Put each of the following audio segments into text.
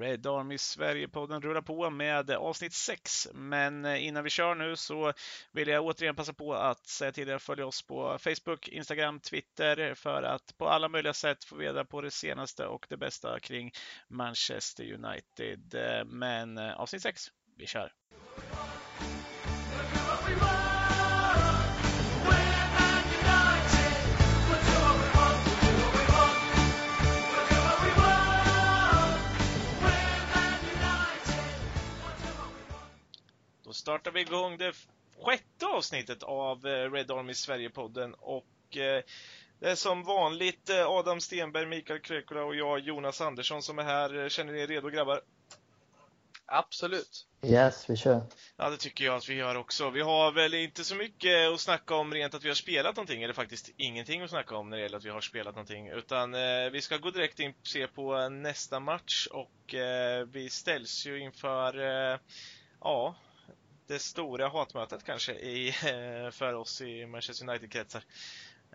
Red Army Sverige-podden rullar på med avsnitt 6. Men eh, innan vi kör nu så vill jag återigen passa på att säga till er att följa oss på Facebook, Instagram, Twitter för att på alla möjliga sätt få reda på det senaste och det bästa kring Manchester United. Eh, men eh, avsnitt 6, vi kör! Startar vi igång det sjätte avsnittet av eh, Red Army Sverige-podden och eh, det är som vanligt eh, Adam Stenberg, Mikael Krekula och jag Jonas Andersson som är här. Känner ni er redo grabbar? Absolut. Yes, vi kör. Ja, det tycker jag att vi gör också. Vi har väl inte så mycket att snacka om rent att vi har spelat någonting, eller faktiskt ingenting att snacka om när det gäller att vi har spelat någonting, utan eh, vi ska gå direkt in och se på nästa match och eh, vi ställs ju inför, eh, ja, det stora hatmötet kanske i, eh, för oss i Manchester United-kretsar.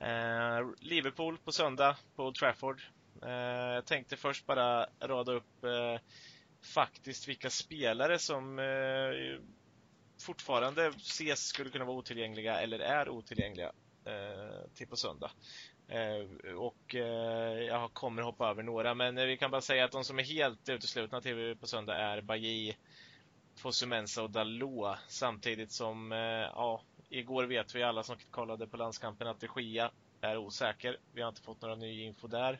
Eh, Liverpool på söndag på Old Trafford. Eh, jag tänkte först bara rada upp eh, faktiskt vilka spelare som eh, fortfarande ses skulle kunna vara otillgängliga eller är otillgängliga eh, till på söndag. Eh, och eh, jag kommer hoppa över några, men vi kan bara säga att de som är helt uteslutna till på söndag är Bajy, Fosumensa och Dalot samtidigt som, eh, ja, igår vet vi alla som kollade på landskampen att de Gia är osäker. Vi har inte fått några ny info där.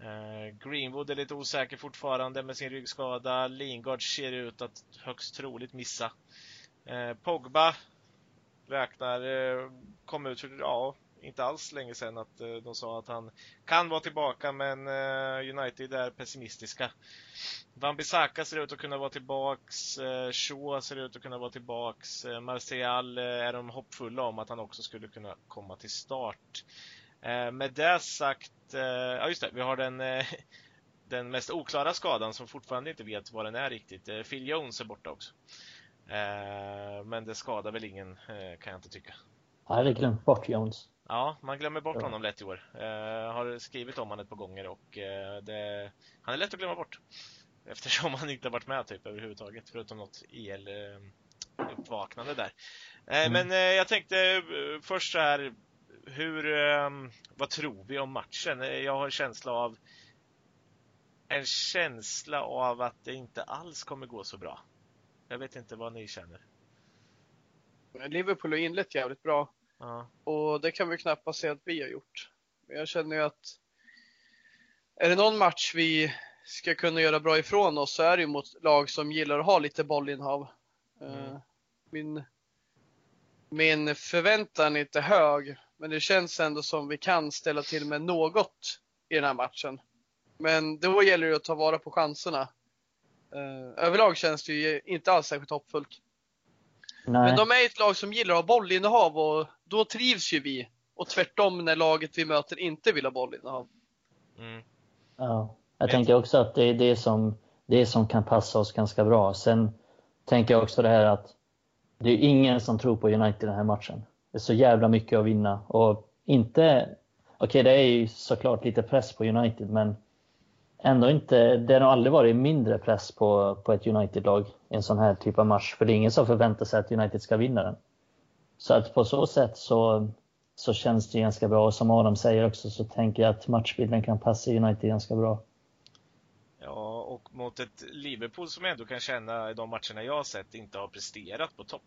Eh, Greenwood är lite osäker fortfarande med sin ryggskada. Lingard ser ut att högst troligt missa. Eh, Pogba räknar, eh, kom ut för, ja, inte alls länge sedan att eh, de sa att han kan vara tillbaka men eh, United är pessimistiska. Van Bissaka ser ut att kunna vara tillbaks, eh, Shaw ser ut att kunna vara tillbaks, Martial är de hoppfulla om att han också skulle kunna komma till start. Med det sagt ja just det, vi har den, den mest oklara skadan som fortfarande inte vet vad den är riktigt. Phil Jones är borta också. Men det skadar väl ingen, kan jag inte tycka. Jag hade glömt bort Jones. Ja, man glömmer bort honom lätt i år. Jag har skrivit om honom ett par gånger och det, han är lätt att glömma bort. Eftersom han inte har varit med typ överhuvudtaget, förutom något el-uppvaknande där. Mm. Men jag tänkte först så här, hur, ehm, vad tror vi om matchen? Jag har en känsla av en känsla av att det inte alls kommer gå så bra. Jag vet inte vad ni känner. Liverpool har inlett jävligt bra. Ja. Och det kan vi knappast säga att vi har gjort. Men jag känner ju att är det någon match vi ska kunna göra bra ifrån oss så är det ju mot lag som gillar att ha lite bollinnehav. Mm. Eh, min, min förväntan är inte hög, men det känns ändå som vi kan ställa till med något i den här matchen. Men då gäller det att ta vara på chanserna. Uh, överlag känns det ju inte alls särskilt hoppfullt. Nej. Men de är ett lag som gillar att ha bollinnehav och då trivs ju vi. Och tvärtom när laget vi möter inte vill ha bollinnehav. Mm. Ja, jag tänker också att det är det som, det som kan passa oss ganska bra. Sen tänker jag också det här att det är ingen som tror på United i den här matchen. Det är så jävla mycket att vinna. Och inte... Okej, okay, det är ju såklart lite press på United, men ändå inte... Det har nog aldrig varit mindre press på, på ett United-lag i en sån här typ av match. För det är ingen som förväntar sig att United ska vinna den. Så att på så sätt så, så känns det ganska bra. Och som Adam säger också så tänker jag att matchbilden kan passa United ganska bra. Ja, och mot ett Liverpool som jag ändå kan känna i de matcherna jag har sett inte har presterat på topp.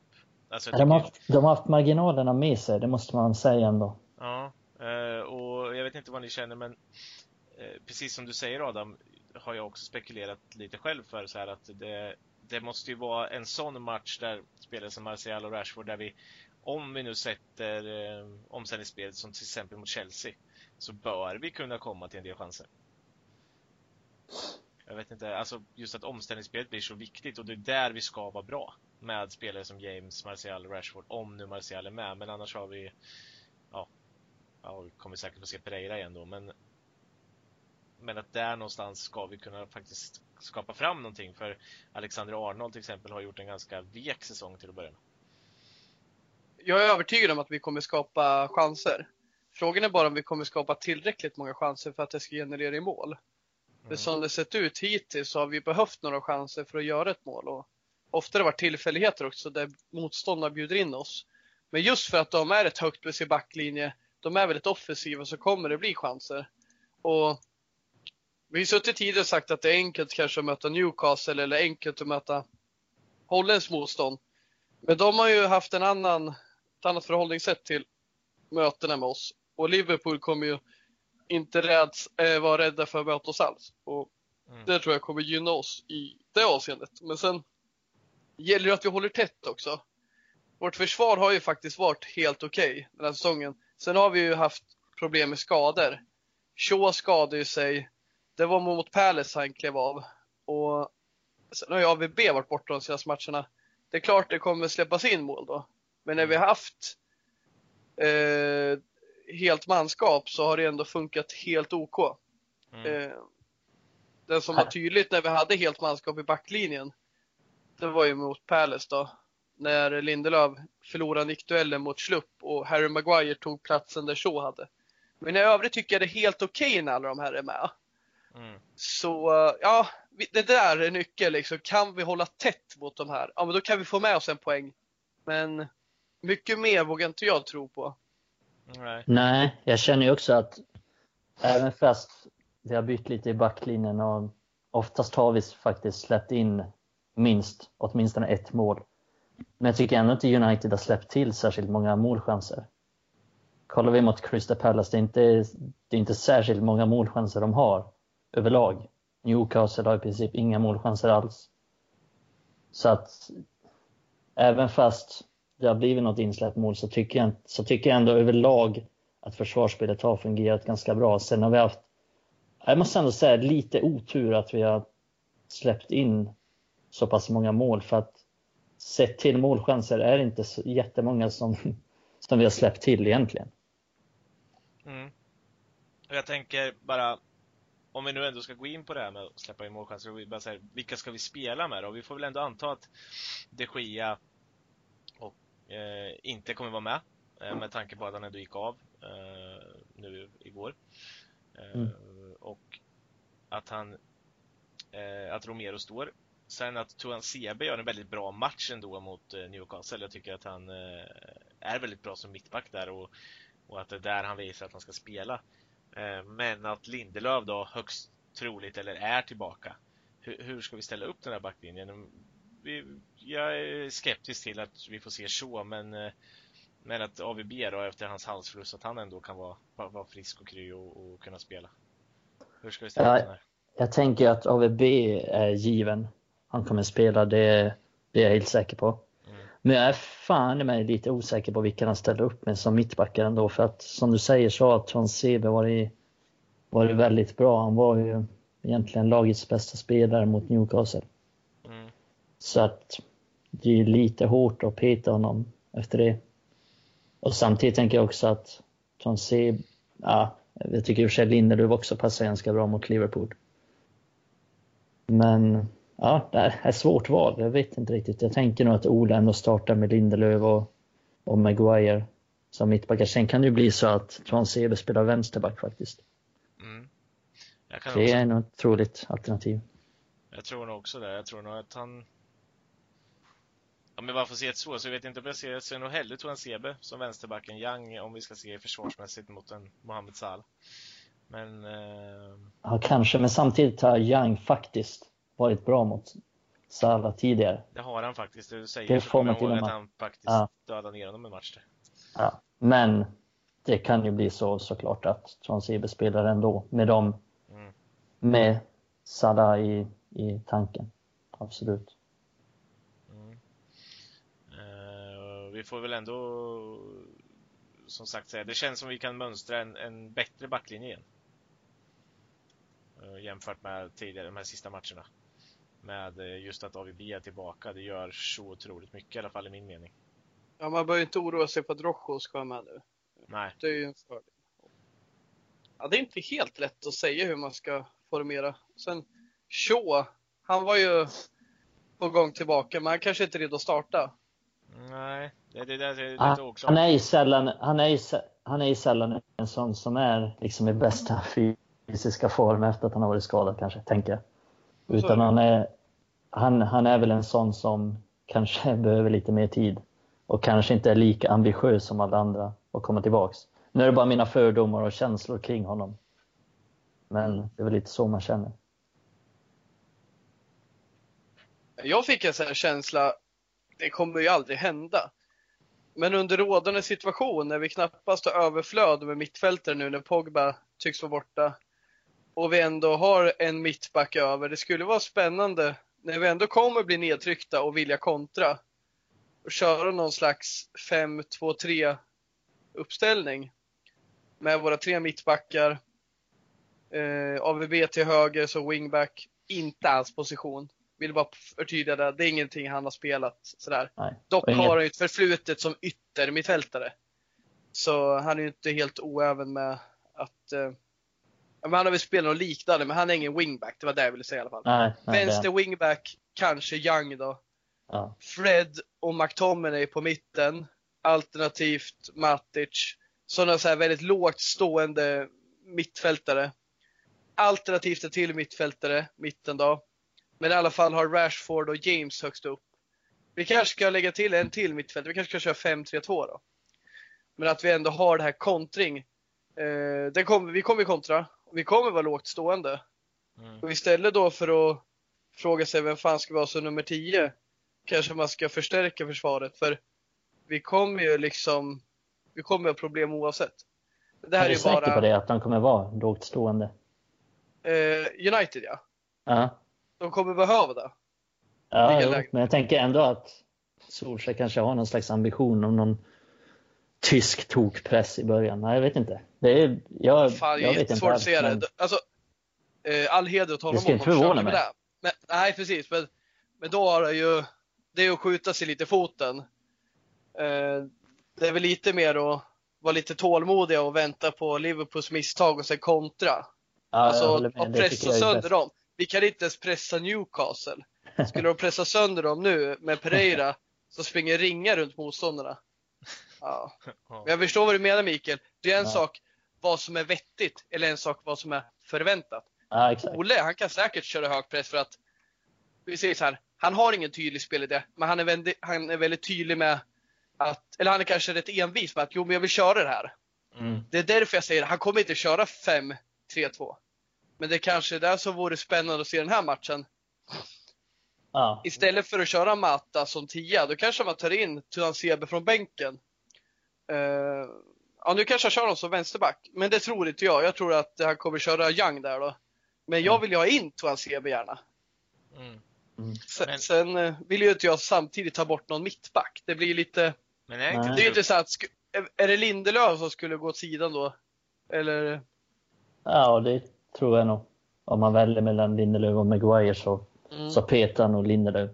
Alltså, de, har haft, de har haft marginalerna med sig, det måste man säga ändå. Ja, eh, och jag vet inte vad ni känner, men Eh, precis som du säger Adam, har jag också spekulerat lite själv för så här att det, det måste ju vara en sån match där spelare som Martial och Rashford, där vi, om vi nu sätter eh, omställningsspelet som till exempel mot Chelsea, så bör vi kunna komma till en del chanser. Jag vet inte, alltså just att omställningsspelet blir så viktigt och det är där vi ska vara bra med spelare som James, Martial, Rashford, om nu Martial är med. Men annars har vi, ja, ja vi kommer säkert få se Pereira igen då, men men att där någonstans ska vi kunna faktiskt skapa fram någonting för Alexander Arnold till exempel har gjort en ganska vek säsong till att börja med. Jag är övertygad om att vi kommer skapa chanser. Frågan är bara om vi kommer skapa tillräckligt många chanser för att det ska generera i mål. Mm. Som det sett ut hittills så har vi behövt några chanser för att göra ett mål. Och ofta har det varit tillfälligheter också där motståndarna bjuder in oss. Men just för att de är ett högt med sin backlinje, de är väldigt offensiva, så kommer det bli chanser. Och vi har suttit tidigare och sagt att det är enkelt kanske att möta Newcastle eller enkelt att möta Hollands motstånd. Men de har ju haft en annan, ett annat förhållningssätt till mötena med oss. Och Liverpool kommer ju inte räds, äh, vara rädda för att möta oss alls. Och mm. det tror jag kommer gynna oss i det avseendet. Men sen gäller det att vi håller tätt också. Vårt försvar har ju faktiskt varit helt okej okay den här säsongen. Sen har vi ju haft problem med skador. Shaw skadade ju sig. Det var mot Palace han klev av. Och sen har ju AVB varit borta de senaste matcherna. Det är klart det kommer släppas in mål då. Men när vi har haft eh, helt manskap så har det ändå funkat helt OK. Mm. Eh, det som var tydligt när vi hade helt manskap i backlinjen, det var ju mot Palace då. När Lindelöf förlorade nickduellen mot Slupp och Harry Maguire tog platsen där Shaw hade. Men i övrigt tycker jag det är helt okej okay när alla de här är med. Mm. Så ja, det där är nyckeln liksom. Kan vi hålla tätt mot de här, ja men då kan vi få med oss en poäng. Men mycket mer vågar inte jag tro på. Nej. Nej, jag känner ju också att även fast vi har bytt lite i backlinjen och oftast har vi faktiskt släppt in minst, åtminstone ett mål. Men jag tycker ändå inte United har släppt till särskilt många målchanser. Kollar vi mot Crystal Palace, det är inte, det är inte särskilt många målchanser de har överlag. Newcastle har i princip inga målchanser alls. Så att även fast det har blivit något insläppt mål så tycker, jag, så tycker jag ändå överlag att försvarsspelet har fungerat ganska bra. Sen har vi haft, jag måste ändå säga lite otur att vi har släppt in så pass många mål för att sett till målchanser är det inte så jättemånga som, som vi har släppt till egentligen. Mm. Jag tänker bara, om vi nu ändå ska gå in på det här med att släppa in målchanser, bara säga, vilka ska vi spela med då? Vi får väl ändå anta att de Gia och, eh, inte kommer vara med, eh, med tanke på att han ändå gick av eh, nu igår. Eh, mm. Och att han, eh, att Romero står Sen att Tuan Sebe gör en väldigt bra match ändå mot eh, Newcastle. Jag tycker att han är väldigt bra som mittback där och, och att det är där han visar att han ska spela. Eh, men att Lindelöf då högst troligt eller är tillbaka. Hur, hur ska vi ställa upp den här backlinjen? Vi, jag är skeptisk till att vi får se så, men men att AVB då efter hans halsförlust att han ändå kan vara, vara frisk och kry och, och kunna spela. Hur ska vi ställa upp den här? Jag tänker att AVB är given han kommer spela, det, det är jag helt säker på. Men jag är fan i mig lite osäker på vilka han ställer upp med som mittbackar ändå. För att som du säger så har Ton Sebe varit, varit väldigt bra. Han var ju egentligen lagets bästa spelare mot Newcastle. Mm. Så att det är lite hårt att peta honom efter det. Och samtidigt tänker jag också att Ton Sebe, ja, jag tycker i och för sig Lindelöf också passar ganska bra mot Liverpool. Men ja, det är ett svårt val. Jag vet inte riktigt. Jag tänker nog att Ola ändå startar med Lindelöf och, och Maguire som mittbackar. Sen kan det ju bli så att Transebe spelar vänsterback faktiskt. Mm. det också... är nog ett troligt alternativ. Jag tror nog också det. Jag tror nog att han... Ja, men varför se ett så? Så jag vet inte om jag ser, jag ser nog hellre Toran Sebe som vänsterbacken Young om vi ska se försvarsmässigt mot en Mohamed Salah. Men... Eh... Ja, kanske, men samtidigt har Young faktiskt varit bra mot Salah tidigare. Det har han faktiskt. Du säger det får man till att han faktiskt ja. dödade ner honom en match. Ja, men det kan ju bli så såklart att Transibe spelar ändå med dem, mm. med Salah i, i tanken. Absolut. Mm. Uh, vi får väl ändå som sagt säga, det känns som vi kan mönstra en, en bättre backlinje igen. Uh, jämfört med tidigare, de här sista matcherna med eh, just att AVB är tillbaka. Det gör så otroligt mycket i alla fall i min mening. Ja, man behöver inte oroa sig för att Rojo ska vara med nu. Nej. Det är ju en fördel. Ja, det är inte helt lätt att säga hur man ska formera. Sen Shaw, han var ju på gång tillbaka, men han kanske inte är redo att starta. Nej, det, det, det, det han, också. han är ju sällan, han är ju, han är ju sällan en sån som är liksom i bästa fysiska form efter att han har varit skadad kanske, tänker jag. Utan han är, han, han är väl en sån som kanske behöver lite mer tid och kanske inte är lika ambitiös som alla andra att komma tillbaks. Nu är det bara mina fördomar och känslor kring honom. Men det är väl lite så man känner. Jag fick en sån här känsla, det kommer ju aldrig hända. Men under rådande situation, när vi knappast har överflöd med mittfältare nu när Pogba tycks vara borta och vi ändå har en mittback över. Det skulle vara spännande när vi ändå kommer bli nedtryckta och vilja kontra och köra någon slags 5-2-3 uppställning med våra tre mittbackar. Eh, AVB till höger, så wingback. Inte alls position. Vill bara förtydliga det. Det är ingenting han har spelat sådär. Nej. Dock inget- har han ju ett förflutet som yttermittfältare. Så han är ju inte helt oäven med att eh, men han har väl spelat något liknande, men han är ingen wingback. Det var det jag ville säga i alla fall. Nej, nej, det- Vänster wingback, kanske Young då. ja. Fred och McTominay på mitten. Alternativt Matic. Sådana så här väldigt lågt stående mittfältare. Alternativt en till mittfältare, mitten då. Men i alla fall har Rashford och James högst upp. Vi kanske ska lägga till en till mittfältare. Vi kanske ska köra 5-3-2 då. Men att vi ändå har det här kontring. Eh, det kommer, vi kommer kontra. Vi kommer vara lågt stående. Mm. Och istället då för att fråga sig vem fan ska vara som nummer 10 kanske man ska förstärka försvaret för vi kommer ju liksom vi kommer ha problem oavsett. Det här är är du ju säker bara på det, att de kommer vara lågt stående? eh, United ja. Ja, De kommer behöva det. ja jo, men jag tänker ändå att Solskjaer kanske har någon slags ambition om någon tysk tokpress i början. Nej, jag vet inte. Det är, jag, Fan, jag vet inte. jättesvårt att se det. Alltså, all heder åt honom Det ska inte förvåna med mig. det. Men, nej, precis. Men, men då har det ju, det är att skjuta sig lite i foten. Eh, det är väl lite mer att vara lite tålmodiga och vänta på Liverpools misstag och sen kontra. Ja, Alltså att pressa sönder dem. Vi kan inte ens pressa Newcastle. Skulle de pressa sönder dem nu med Pereira så springer ringar runt motståndarna. Ja. Men jag förstår vad du menar Mikael. Det är en Ja. sak vad som är vettigt eller en sak vad som är förväntat. Ja, exakt. Ole, han kan säkert köra hög press för att vi säger så här, han har ingen tydlig spelidé, men han är, väldigt, han är väldigt tydlig med att, eller han är kanske rätt envis med att jo men jag vill köra det här. Mm. Det är därför jag säger han kommer inte köra 5-3-2. Men det är kanske är det som vore spännande att se den här matchen. Ja. Istället för att köra Mata som tia, då kanske man tar in Tuan Sebe från bänken. Eh, ja, nu kanske han kör honom som vänsterback, men det tror inte jag. Jag tror att han kommer köra Young där då. Men jag vill ju ha in Tuan Sebe gärna. Mm. Sen, Men- sen eh, vill ju inte jag samtidigt ta bort någon mittback. Det blir lite, Men är inte det är ju trupp- intressant. Sku- är- det Lindelöf som skulle gå åt sidan då? Eller? ja, det tror jag nog. Om man väljer mellan Lindelöf och Maguire så, Mm. så petar nog Lindelöf.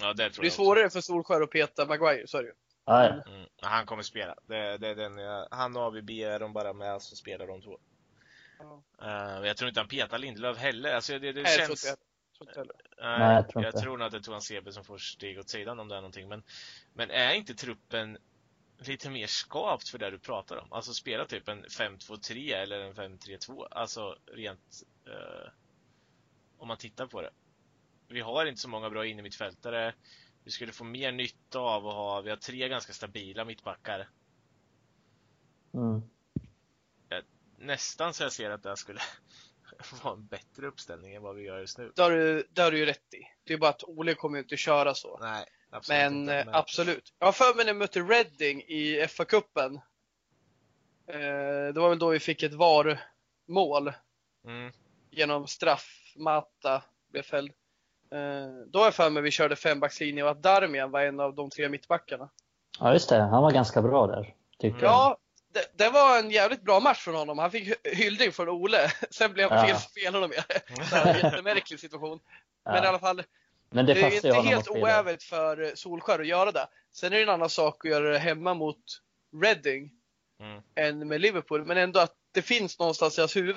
Ja, det tror Det jag blir också. svårare för Solskjaer att peta Maguire, så är det ju. Ja, ja. Mm. Han kommer spela. Det, det är den jag, han och AVB är de bara med så spelar de två. Ja. Uh, jag tror inte han petar Lindelöf heller. Alltså det, det Nej, jag tror känns... inte jag. tror inte heller. Nej, jag jag tror tror, inte. nog att det tog en CB som får steg åt sidan om det är någonting. Men, men är inte truppen lite mer skapt för det du pratar om? Alltså spela typ en 5-2-3 eller en 5-3-2. Alltså rent eh, om man tittar på det. Vi har inte så många bra innermittfältare. Vi skulle få mer nytta av att ha, vi har tre ganska stabila mittbackar. Mm. Nästan så jag ser att det här skulle vara en bättre uppställning än vad vi gör just nu. Det har, du, det har du ju rätt i. Det är bara att Ole kommer ju inte köra så. Nej, absolut Men, inte. eh, absolut. Jag har för mig när vi mötte Reading i FA-cupen. Eh, det var väl då vi fick ett VAR-mål Mm, genom straff. Mata blev fälld. Eh, då har jag för mig vi körde fembackslinje och att Darmian var en av de tre mittbackarna. ja, just det. Han var ganska bra där, tycker jag. Ja, det, det var en jävligt bra match från honom. Han fick hy- hyllning från Ole. Sen blev han Ja. fel spelare mer. Jättemärklig situation. Men i alla fall, Men det det är inte helt oävet för eh, Solskär att göra det. Sen är det en annan sak att göra det hemma mot Reading mm, än med Liverpool. Men ändå att det finns någonstans i hans huvud.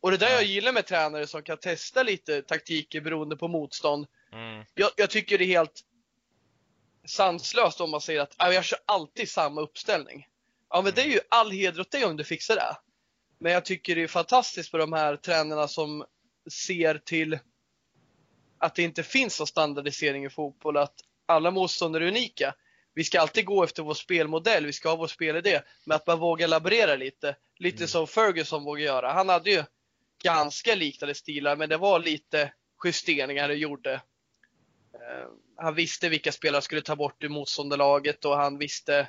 Och det där Ja. jag gillar med tränare som kan testa lite taktiker beroende på motstånd. mm, Jag, jag tycker det är helt sanslöst om man säger att "Ah, jag kör alltid samma uppställning. Ja men det är ju all heder åt dig om du fixar det. Men jag tycker det är fantastiskt för de här tränarna som ser till att det inte finns någon standardisering i fotboll, att alla motståndare är unika. Vi ska alltid gå efter vår spelmodell, vi ska ha vår spelidé, men att man vågar laborera lite. Lite mm. som Ferguson vågar göra. Han hade ju ganska liknande stilar, men det var lite justeringar det gjorde. Eh, han visste vilka spelare skulle ta bort ur motståndarlaget och han visste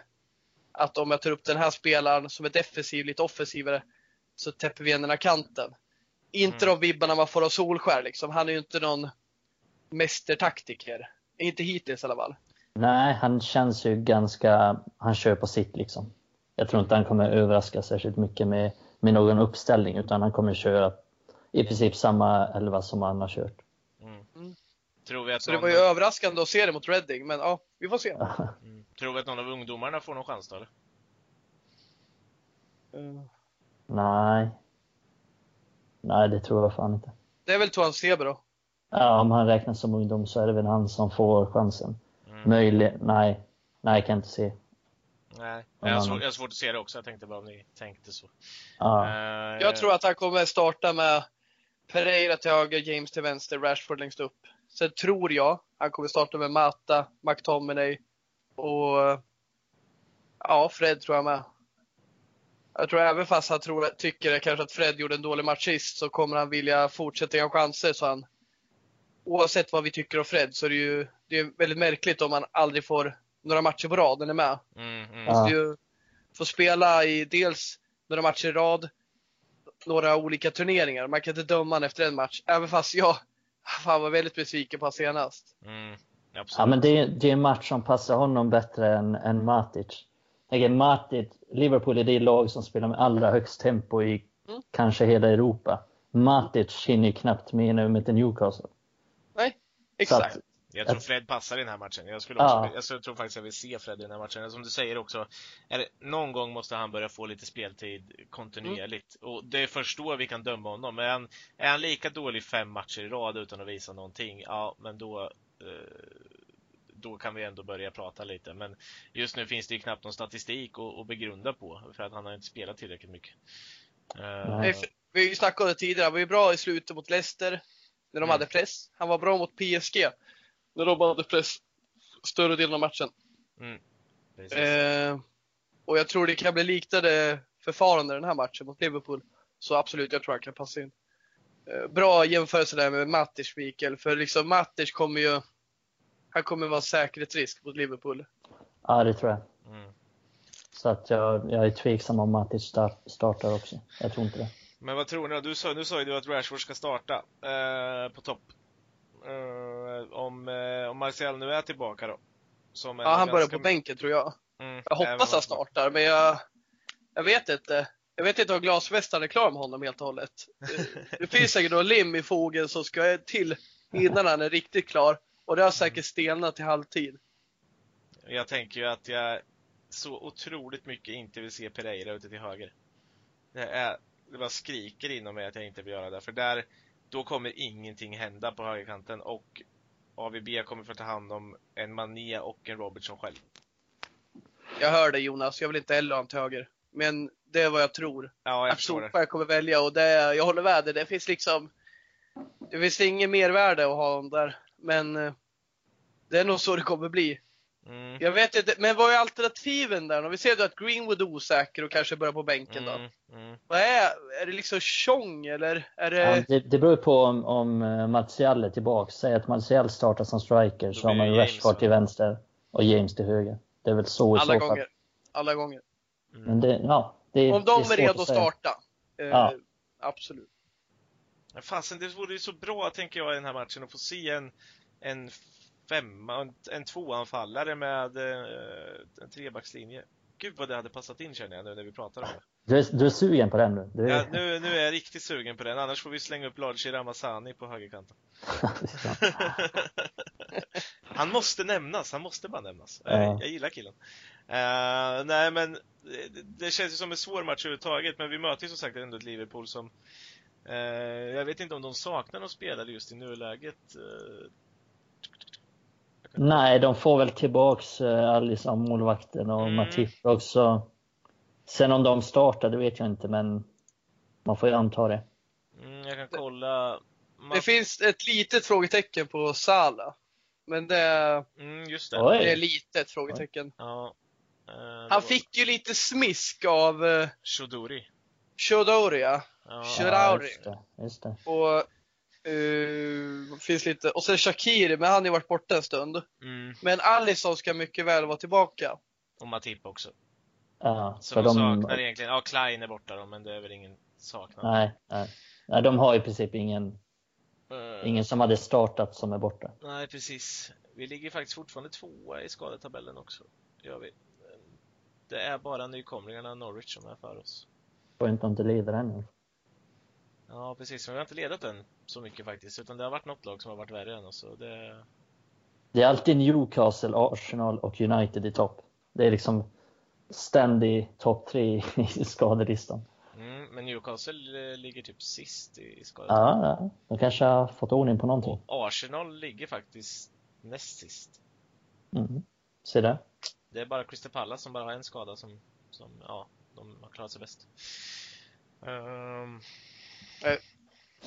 att om jag tar upp den här spelaren som är defensiv, lite offensivare, så täpper vi igen den här kanten. Inte mm. de vibbarna man får av Solskär liksom. Han är ju inte någon mästertaktiker. Inte hittills i alla fall. Nej, han känns ju ganska, han kör på sitt liksom. Jag tror inte han kommer överraska särskilt mycket med, med någon uppställning utan han kommer köra i princip samma elva som han har kört. Mm. Mm. Tror vi att Så någon... det var ju överraskande att se det mot Reading, men ja, vi får se. mm. Tror vi att någon av ungdomarna får någon chans då eller? Uh. Nej. Nej, det tror jag fan inte. Det är väl Toan Sebe då? Ja, om han räknas som ungdom så är det väl han som får chansen. Mm. Möjligt, nej. Nej, kan jag inte se. Nej, jag har, svårt, jag har svårt att se det också. Jag tänkte bara om ni tänkte så. Ja. Uh, jag tror att han kommer starta med Pereira till höger, James till vänster, Rashford längst upp. Sen tror jag han kommer starta med Mata, McTominay och ja, Fred tror jag med. Jag tror även fast han tror, tycker kanske att Fred gjorde en dålig match sist så kommer han vilja fortsätta ge chanser så han oavsett vad vi tycker om Fred så är det ju det är väldigt märkligt om man aldrig får några matcher på rad är med. Mm, mm. Måste ju få spela i dels några matcher i rad, några olika turneringar. Man kan inte döma efter en match. Även fast jag fan var väldigt besviken på senast. Mm, ja, men det, det är en match som passar honom bättre än, än Matic. Jag Matic, Liverpool är det lag som spelar med allra högst tempo i mm. kanske hela Europa. Matic hinner knappt med nu med Newcastle. Nej, exakt. Att, jag tror Fred passar i den här matchen. Jag, skulle också, ja. jag tror faktiskt jag vill se Fred i den här matchen. Som du säger också, är någon gång måste han börja få lite speltid kontinuerligt. Mm. Och det är först då vi kan döma honom. Är han, är han lika dålig fem matcher i rad utan att visa någonting, ja, men då eh, då kan vi ändå börja prata lite. Men just nu finns det ju knappt någon statistik att, att begrunda på, för att han har inte spelat tillräckligt mycket. Uh... Vi har ju snackat om det tidigare, han var ju bra i slutet mot Leicester, när de mm. hade press. Han var bra mot PSG när de hade press större delen av matchen. Mm. Eh, och jag tror det kan bli liknande förfarande den här matchen mot Liverpool. Så absolut, jag tror han kan passa in. Eh, bra jämförelse där med Matic, Mikael. För liksom Matic kommer ju, han kommer vara säkerhetsrisk mot Liverpool. Ja, det tror jag. Mm. Så att jag, jag är tveksam om Matic start, startar också. Jag tror inte det. Men vad tror ni? Du sa, nu sa ju du att Rashford ska starta eh, på topp. Uh, om, uh, om Martial nu är tillbaka då. Ja, han börjar på bänken tror jag. Mm, jag hoppas han startar, men jag, jag vet inte. Jag vet inte om glasvästarna är klar med honom helt och hållet. Det finns säkert någon lim i fogen som ska till innan han är riktigt klar. Och det har säkert stelnat till halvtid. Jag tänker ju att jag så otroligt mycket inte vill se Pereira ute till höger. Det, är, det bara skriker inom mig att jag inte vill göra det. För där, då kommer ingenting hända på högerkanten och AVB kommer få ta hand om en Mané och en Robertson själv. Jag hör dig Jonas, jag vill inte heller ha en till höger. Men det är vad jag tror. Ja, jag att Solskjaer kommer välja och det, jag håller med dig. Det finns liksom, det finns inget mervärde att ha honom där. Men eh, det är nog så det kommer bli. Mm. Jag vet inte, men vad är alternativen där? Om vi ser att Greenwood är osäker och kanske börjar på bänken då. Mm. Mm. Vad är, är det liksom Tjong eller? Är det... Ja, det, det beror på om, om eh, Martial är tillbaka. Säg att Martial startar som striker så har man Rashford till vänster och James till höger. Det är väl så i Alla så gånger. Fall. Alla gånger. Mm. Men det, ja, det, om de är, är redo att starta. Eh, ja. Absolut. Fasen, det vore ju så bra, tänker jag, i den här matchen att få se en, en femma, en, tvåanfallare med eh, en trebackslinje. Gud vad det hade passat in känner jag nu när vi pratar om det. Du är, du är sugen på den nu? Du. Ja, nu, nu är jag riktigt sugen på den, annars får vi slänga upp Larchi Ramazani på högerkanten. han måste nämnas, han måste bara nämnas. Ja. Jag, jag gillar killen. Uh, nej men det, det, känns ju som en svår match överhuvudtaget, men vi möter ju som sagt ändå ett Liverpool som uh, jag vet inte om de saknar någon spelare just i nuläget. Uh, Nej, de får väl tillbaks eh, Alisson, målvakten och mm. Matip också. Sen om de startar, det vet jag inte, men Man får ju anta det. Mm, jag kan kolla. Man... Det finns ett litet frågetecken på Sala. Men det, mm, just det. det är litet frågetecken. Ja. Uh, Han var... fick ju lite smisk av uh, Shodori. Shodori, ja. ja Shodauri. Just det, just det. Och Uh, finns lite, och sen Shakiri, men han har ju varit borta en stund. Mm. Men Alisson ska mycket väl vara tillbaka. Och Matip också. Ja, så de, de saknar egentligen, ja Klein är borta då, men det är väl ingen saknad. Nej, nej. nej de har i princip ingen, uh, ingen som hade startat som är borta. Nej, precis. Vi ligger faktiskt fortfarande tvåa i skadetabellen också. Gör vi. Det är bara nykomlingarna Norwich som är för oss. Får inte inte leder ännu. Ja, precis. Men vi har inte ledat den så mycket faktiskt, utan det har varit något lag som har varit värre än oss. Det... det är alltid Newcastle, Arsenal och United i topp. Det är liksom ständig topp tre i skadelistan. Mm, men Newcastle eh, ligger typ sist i skadet. Ja, ja, de kanske har fått ordning på någonting. Och Arsenal ligger faktiskt näst sist. Mm. Se där. Det är bara Crystal Palace som bara har en skada som, som ja, de har klarat sig bäst. Um...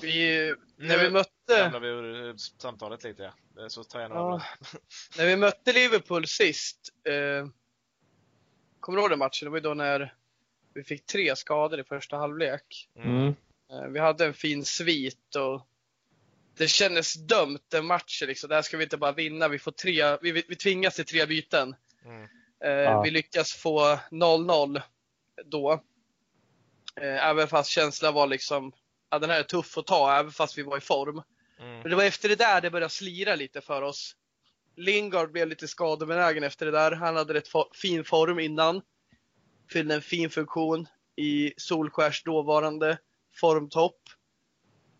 Vi, när vi mötte... Nu vi ur samtalet lite, ja. Så tar jag ja. När vi mötte Liverpool sist, eh, kommer du ihåg den matchen? Det var ju då när vi fick tre skador i första halvlek. Mm. Eh, vi hade en fin svit och det kändes dömt den matchen liksom. Där ska vi inte bara vinna, vi får tre, vi, vi tvingas till tre byten. Mm. Eh, ja. Vi lyckas få 0-0 då. Eh, även fast känslan var liksom ja, den här är tuff att ta även fast vi var i form. Mm. Men det var efter det där det började slira lite för oss. Lingard blev lite skadebenägen efter det där. Han hade rätt fin form innan. Fyllde en fin funktion i Solskärs dåvarande formtopp.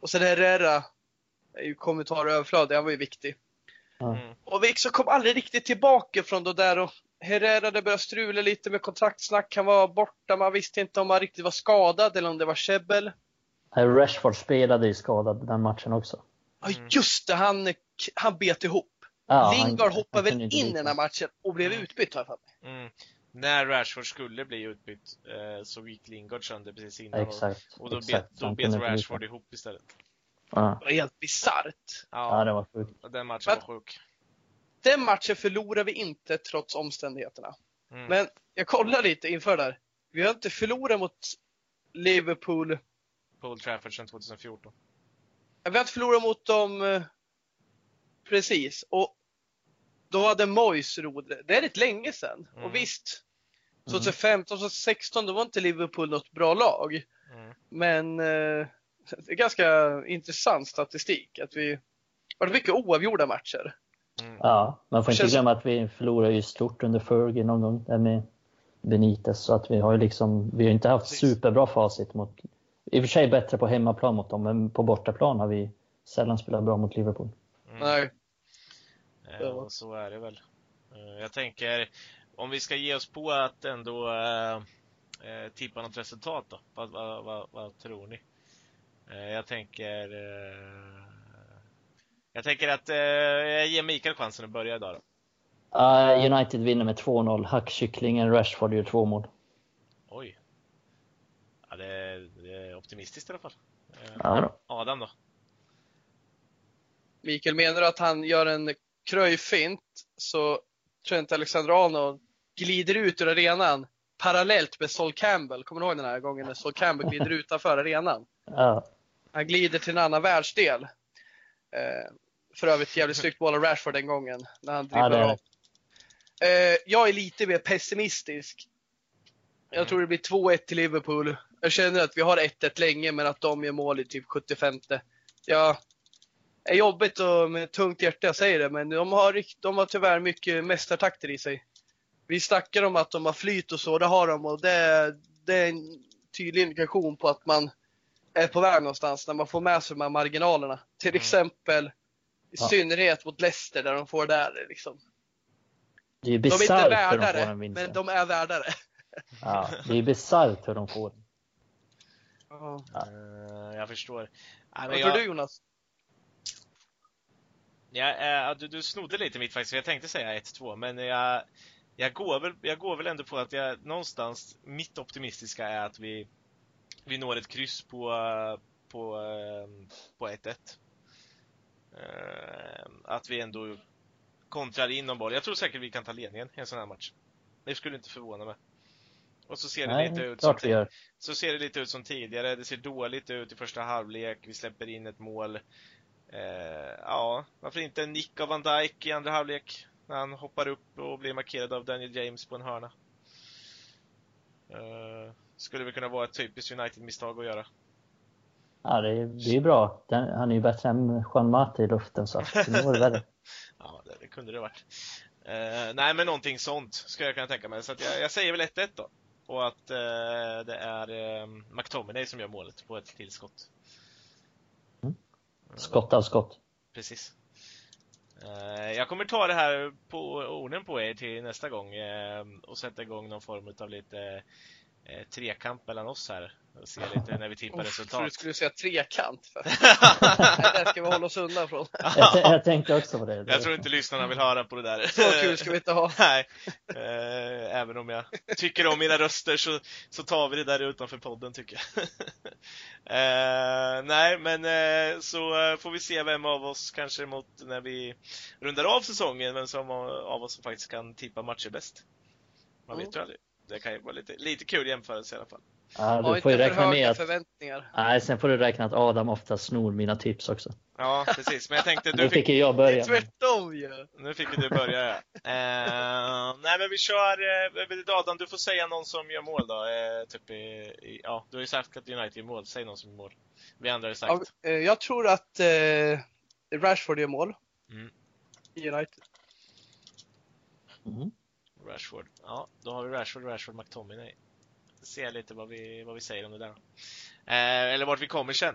Och sen Herrera är ju kommentar överflödig, han var ju viktig. Mm. Och vi kom aldrig riktigt tillbaka från det där och Herrera det började strula lite med kontraktsnack. Han var borta, man visste inte om han riktigt var skadad eller om det var käbbel. Rashford spelade ju skadad den matchen också. Ja just det, han, han bet ihop. Ja, Lingard hoppade väl in i den här matchen och blev mm. utbytt har jag för mig. Mm. När Rashford skulle bli utbytt eh, så gick Lingard sönder precis innan exakt, och, och då exakt, bet, då bet Rashford ihop istället. Ja. Det var helt bisarrt. Ja, ja, det var sjukt. Den matchen Men, var sjuk. Den matchen förlorade vi inte trots omständigheterna. Mm. Men jag kollar lite inför där. Vi har inte förlorat mot Liverpool på Old Trafford sedan 2014. Vi har inte förlorat mot dem eh, precis. Och då hade Moyes rodret. Det är rätt länge sedan. Mm. Och visst, 2015, 2016 då var inte Liverpool något bra lag. Mm. Men eh, det är ganska intressant statistik att vi har mycket oavgjorda matcher. Mm. Ja, man får inte glömma att vi förlorade ju stort under Fergie någon gång där med Benitez så att vi har ju liksom, vi har inte haft Precis. superbra facit mot i och för sig bättre på hemmaplan mot dem, men på bortaplan har vi sällan spelat bra mot Liverpool. Mm. Nej. Ja, så är det väl. Eh, jag tänker, om vi ska ge oss på att ändå äh, tippa något resultat då, vad, vad, vad, vad tror ni? Jag tänker äh, Jag tänker att jag ger Mikael chansen att börja idag då. United vinner med 2-0. Hackkycklingen Rashford gör två mål. Oj. Ja, det, är, det är optimistiskt i alla fall. Ja, då. Adam då? Mikael, menar du att han gör en kröjfint så Trent Alexander-Arnold glider ut ur arenan parallellt med Sol Campbell. Kommer du ihåg den här gången när Sol Campbell glider utanför arenan? Ja. Han glider till en annan världsdel. Eh, för övrigt jävligt snyggt mål av Rashford den gången när han dribblar ja, av. Eh, jag är lite mer pessimistisk. Jag tror det blir 2-1 till Liverpool. Jag känner att vi har 1-1 länge, men att de gör mål i typ 75. Ja, det är jobbigt och med tungt hjärta jag säger det, men de har, de har tyvärr mycket mästartakter i sig. Vi snackar om att de har flyt och så, det har de och det, det är en tydlig indikation på att man är på väg någonstans när man får med sig de här marginalerna. Till mm. exempel i ja. synnerhet mot Leicester där de får där liksom. Det är ju bisarrt hur de får en vinst. Men de är värdare. Ja, det är bisarrt hur de får Ja. Uh, jag förstår. Vad tror jag... du Jonas? Ja, uh, du, du snodde lite mitt faktiskt, jag tänkte säga 1-2, men jag, jag, går väl, jag går väl ändå på att jag någonstans, mitt optimistiska är att vi vi når ett kryss på, på, på 1-1. Att vi ändå kontrar in någon boll. Jag tror säkert vi kan ta ledningen i en sån här match. Det skulle inte förvåna mig. Och så ser det Nej, lite ut som så ser det lite ut som tidigare. Det ser dåligt ut i första halvlek. Vi släpper in ett mål. Eh, ja, varför inte en nick av Van Dijk i andra halvlek? När han hoppar upp och blir markerad av Daniel James på en hörna. Eh, skulle väl kunna vara ett typiskt United-misstag att göra. Ja, det är, det är bra. Den, han är ju bättre än Juan Mata i luften så att det vore värre. Ja, det, det kunde det varit. Eh, nej, men någonting sånt skulle jag kunna tänka mig. Så jag, jag säger väl 1-1 då. Och att eh, det är eh, McTominay som gör målet på ett tillskott. Skott av skott. Precis. Eh, jag kommer ta det här på orden på er till nästa gång eh, och sätta igång någon form av lite eh, trekamp mellan oss här och se lite när vi tippar Uff, tror du resultat. skulle säga trekant. För. Nej, det ska vi hålla oss undan från. Jag, jag tänkte också på det. Jag tror inte lyssnarna vill höra på det där. Så kul ska vi inte ha. Nej, eh, även om jag tycker om mina röster så, så tar vi det där utanför podden tycker jag. eh, nej, men eh, så eh, får vi se vem av oss kanske mot när vi rundar av säsongen, vem som av oss som faktiskt kan tippa matcher bäst. Man vet ju aldrig. Det kan ju vara lite, lite kul jämförelse i alla fall. Ja, du får ju räkna med att... förväntningar. Nej, sen får du räkna att Adam ofta snor mina tips också. Ja, precis. Men jag tänkte, du Nu fick, fick ju jag Det är börja. tvärtom ju. nu fick du börja. Ja. Eh, nej, men vi kör. Eh, Adam, du får säga någon som gör mål då. Eh, typ i, i, ja, du har ju sagt att United gör mål. Säg någon som gör mål. Vi andra har sagt. Ja, eh, jag tror att eh, Rashford gör mål. Mm. I United. Mm. Rashford. Ja, då har vi Rashford, Rashford, McTominay. Se lite vad vi, vad vi säger om det där. Eh, eller vart vi kommer sen.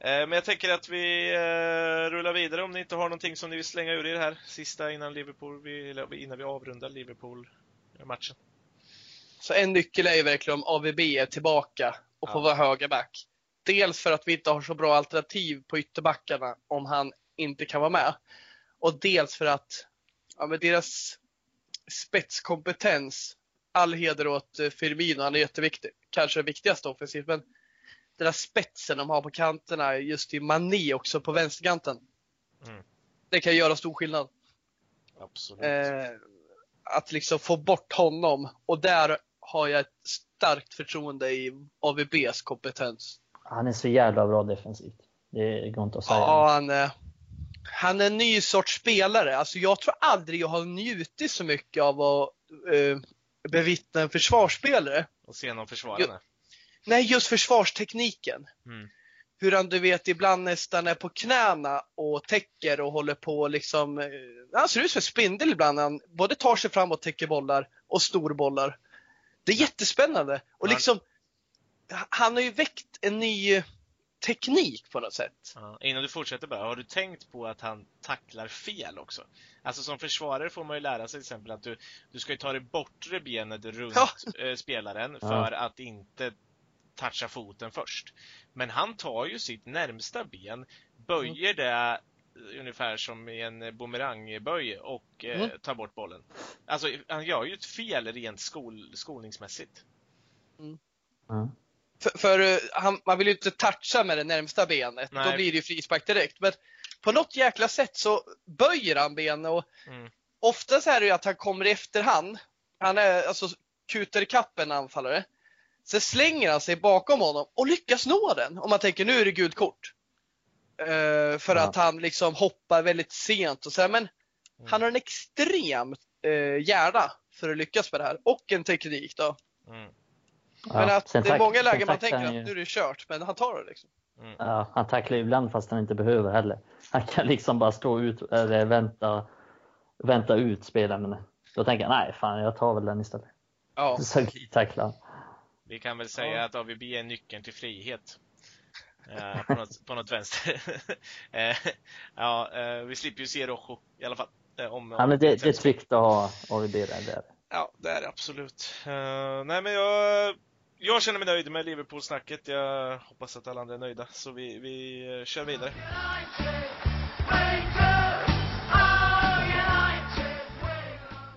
Eh, men jag tänker att vi eh, rullar vidare om ni inte har någonting som ni vill slänga ur er här. Sista innan Liverpool, vi, eller innan vi avrundar Liverpool-matchen. Så en nyckel är ju verkligen om AVB är tillbaka och får Ja. vara högerback. Dels för att vi inte har så bra alternativ på ytterbackarna om han inte kan vara med. Och dels för att ja, med deras spetskompetens, all heder åt eh, Firmino, han är jätteviktig. Kanske det viktigaste offensivt, men den där spetsen de har på kanterna, just i Mané också på vänsterkanten. Mm. Det kan göra stor skillnad. Absolut. Eh, att liksom få bort honom och där har jag ett starkt förtroende i AVBs kompetens. Han är så jävla bra defensivt. Det går inte att säga. Ja, han, är- han är en ny sorts spelare. Alltså jag tror aldrig jag har njutit så mycket av att eh, bevittna en försvarsspelare. Och se någon försvararna. Nej, just försvarstekniken. Mm. Hur han du vet ibland nästan är på knäna och täcker och håller på liksom. eh, Han ser ut som en spindel ibland. Han både tar sig fram och täcker bollar och storbollar. Det är jättespännande. Och liksom. Han har ju väckt en ny teknik på något sätt. Ja, innan du fortsätter bara, har du tänkt på att han tacklar fel också? Alltså som försvarare får man ju lära sig till exempel att du, du ska ju ta det bortre benet runt Ja. eh, spelaren för att inte toucha foten först. Men han tar ju sitt närmsta ben, böjer det eh, ungefär som i en bumerangböj och eh, Mm. tar bort bollen. Alltså han gör ju ett fel rent skol, skolningsmässigt. Mm. För, för eh, han, man vill ju inte toucha med det närmsta benet. Nej. Då blir det ju frispark direkt. Men på något jäkla sätt så böjer han benet och Mm. oftast är det ju att han kommer i efterhand. Han är alltså kutar ikapp en anfallare. Sen slänger han sig bakom honom och lyckas nå den. Om man tänker nu är det gult kort. Eh, för Ja. att han liksom hoppar väldigt sent och så här. Men han har en extrem uh, hjärna för att lyckas med det här. Och en teknik då. Mm. Men att sen det är många lägen man tänker han att ju- nu är det kört. Men han tar det liksom. Mm. Ja, han tacklar ju ibland fast han inte behöver heller. Han kan liksom bara stå ut eller vänta, vänta ut spelaren. Då tänker jag, nej fan jag tar väl den istället. Ja. Så tacklar han. Vi kan väl säga Ja. att AVB är nyckeln till frihet. Eh, på, något, på något vänster. Eh, ja, eh, vi slipper ju se Rojo i alla fall. Om, Ja, men det, det är tryggt att ha AVB där. där. Ja, det är det absolut. Eh, nej, men jag, jag känner mig nöjd med Liverpool-snacket. Jag hoppas att alla andra är nöjda. Så vi, vi kör vidare.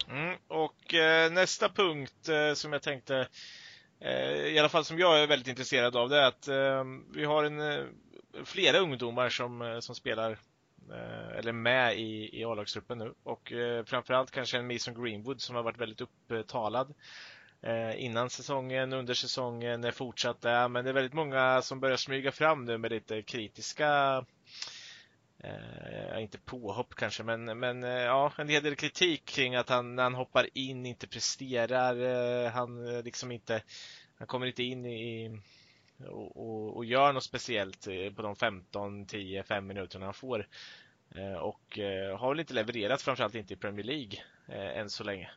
Mm, och eh, nästa punkt eh, som jag tänkte eh, i alla fall som jag är väldigt intresserad av, det är att eh, vi har en, eh, flera ungdomar som, eh, som spelar eh, eller med i, i A-lagstruppen nu och eh, framförallt kanske en Mason Greenwood som har varit väldigt upptalad eh, Eh, innan säsongen, under säsongen, fortsatt där. Men det är väldigt många som börjar smyga fram nu med lite kritiska Eh, inte påhopp kanske, men, men eh, ja, en hel del kritik kring att han när han hoppar in inte presterar. Eh, han eh, liksom inte, han kommer inte in i och, och, och gör något speciellt eh, på de 15, 10, 5 minuterna han får. Eh, och har väl inte levererat, framförallt inte i Premier League än så länge.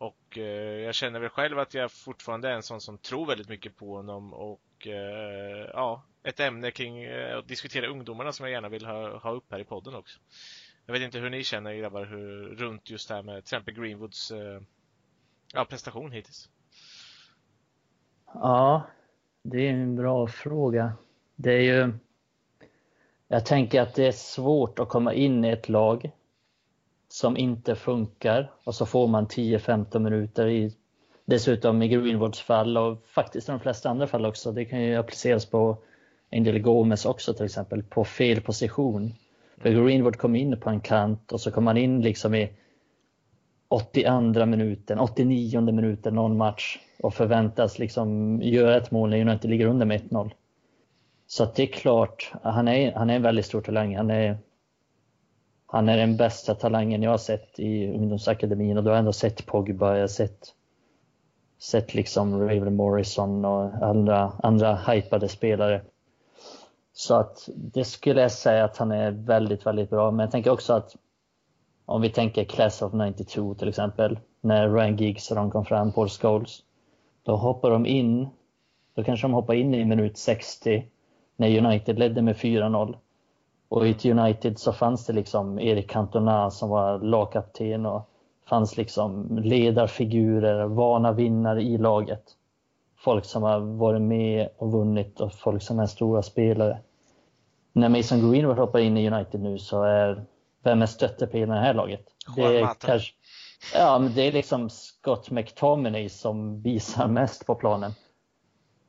Och eh, jag känner väl själv att jag fortfarande är en sån som tror väldigt mycket på honom och eh, ja, ett ämne kring eh, att diskutera ungdomarna som jag gärna vill ha, ha upp här i podden också. Jag vet inte hur ni känner grabbar hur, runt just det här med till exempel Greenwoods eh, ja, prestation hittills. Ja, det är en bra fråga. Det är ju... Jag tänker att det är svårt att komma in i ett lag som inte funkar och så får man 10-15 minuter i dessutom i Greenwoods fall och faktiskt i de flesta andra fall också. Det kan ju appliceras på Angel Gomes också till exempel på fel position. För Greenwood kom in på en kant och så kom han in liksom i 82 minuten, 89 minuten någon match och förväntas liksom göra ett mål när United ligger under med 1-0. Så det är klart, han är, han är en väldigt stor talang. Han är, han är den bästa talangen jag har sett i ungdomsakademin och då har jag ändå sett Pogba, jag har sett, sett liksom Raven Morrison och andra, andra hypade spelare. Så att det skulle jag säga att han är väldigt, väldigt bra. Men jag tänker också att om vi tänker Class of 92 till exempel, när Ryan Giggs och de kom fram, Paul Scholes, då hoppar de in, då kanske de hoppar in i minut 60 när United ledde med 4-0. Och i United så fanns det liksom Erik Cantona som var lagkapten och fanns liksom ledarfigurer, vana vinnare i laget. Folk som har varit med och vunnit och folk som är stora spelare när Mason Greenwood hoppar in i United nu så är vem är stöttepelaren i det här laget? Det är, kanske, ja, men det är liksom Scott McTominay som visar mest på planen.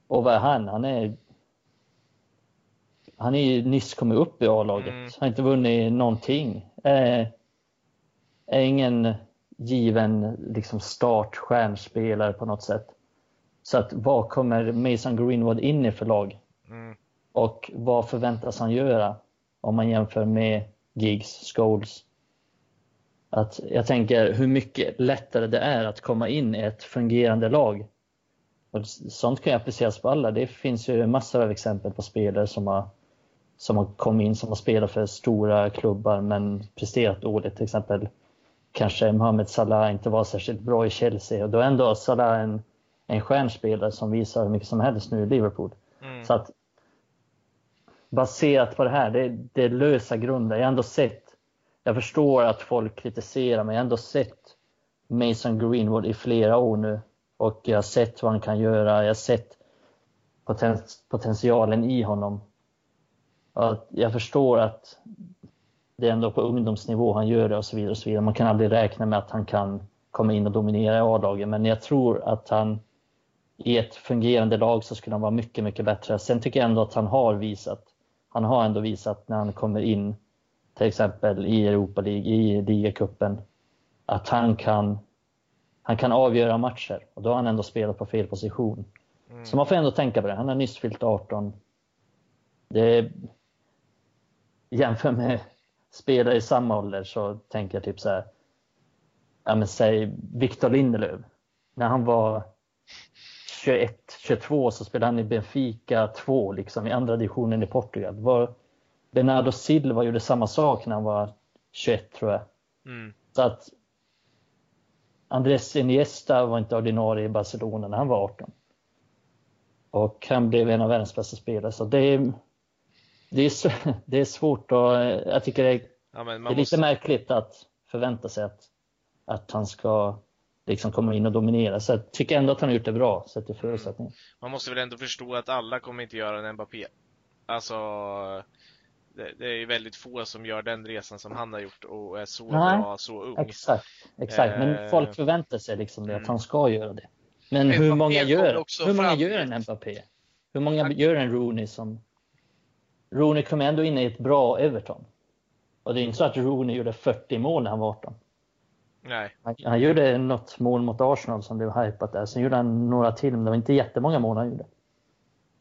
Och vad är han? Han är han är ju nyss kommit upp i A-laget. Mm. Har inte vunnit någonting. Är, är ingen given liksom startstjärnspelare på något sätt. Så att vad kommer Mason Greenwood in i för lag? Mm. Och vad förväntas han göra om man jämför med Giggs, Scholes? Att jag tänker hur mycket lättare det är att komma in i ett fungerande lag. Och sånt kan ju appliceras på alla. Det finns ju massor av exempel på spelare som har, som har kommit in, som har spelat för stora klubbar men presterat dåligt. Till exempel kanske Mohamed Salah inte var särskilt bra i Chelsea och då är ändå Salah en, en stjärnspelare som visar hur mycket som helst nu i Liverpool. Mm. Så att baserat på det här, det, det är lösa grunder. Jag har ändå sett, jag förstår att folk kritiserar men jag har ändå sett Mason Greenwood i flera år nu och jag har sett vad han kan göra, jag har sett poten, potentialen i honom. Jag förstår att det är ändå på ungdomsnivå han gör det och så vidare. Och så vidare. Man kan aldrig räkna med att han kan komma in och dominera i A-laget, men jag tror att han i ett fungerande lag så skulle han vara mycket, mycket bättre. Sen tycker jag ändå att han har visat han har ändå visat när han kommer in till exempel i Europa League, i ligacupen, att han kan, han kan avgöra matcher och då har han ändå spelat på fel position. Mm. Så man får ändå tänka på det. Han har nyss fyllt 18. Det jämför med spelare i samma ålder så tänker jag typ så här. Ja, men säg Victor Lindelöf. När han var 21, 22 så spelade han i Benfica 2, liksom i andra divisionen i Portugal. Var, Bernardo Silva gjorde samma sak när han var 21 tror jag. Mm. Så att Andres Iniesta var inte ordinarie i Barcelona när han var 18. Och han blev en av världens bästa spelare. Så det är, det är, det är svårt att, jag tycker det är, ja, det är lite måste... märkligt att förvänta sig att, att han ska liksom komma in och dominera. Så jag tycker ändå att han har gjort det bra, sett till förutsättningar. Man måste väl ändå förstå att alla kommer inte göra en Mbappé. Alltså, det, det är väldigt få som gör den resan som han har gjort och är så Nej, bra, så ung. Exakt, exakt. men eh, folk förväntar sig liksom det, att han ska göra det. Men hur Mbappé många kommer gör, hur många fram gör en Mbappé? Hur många Han- gör en Rooney som... Rooney kom ändå in i ett bra Everton. Och det är inte så att Rooney gjorde 40 mål när han var 18. Nej. Han, han gjorde något mål mot Arsenal som blev hypat där. Sen gjorde han några till, men det var inte jättemånga mål han gjorde.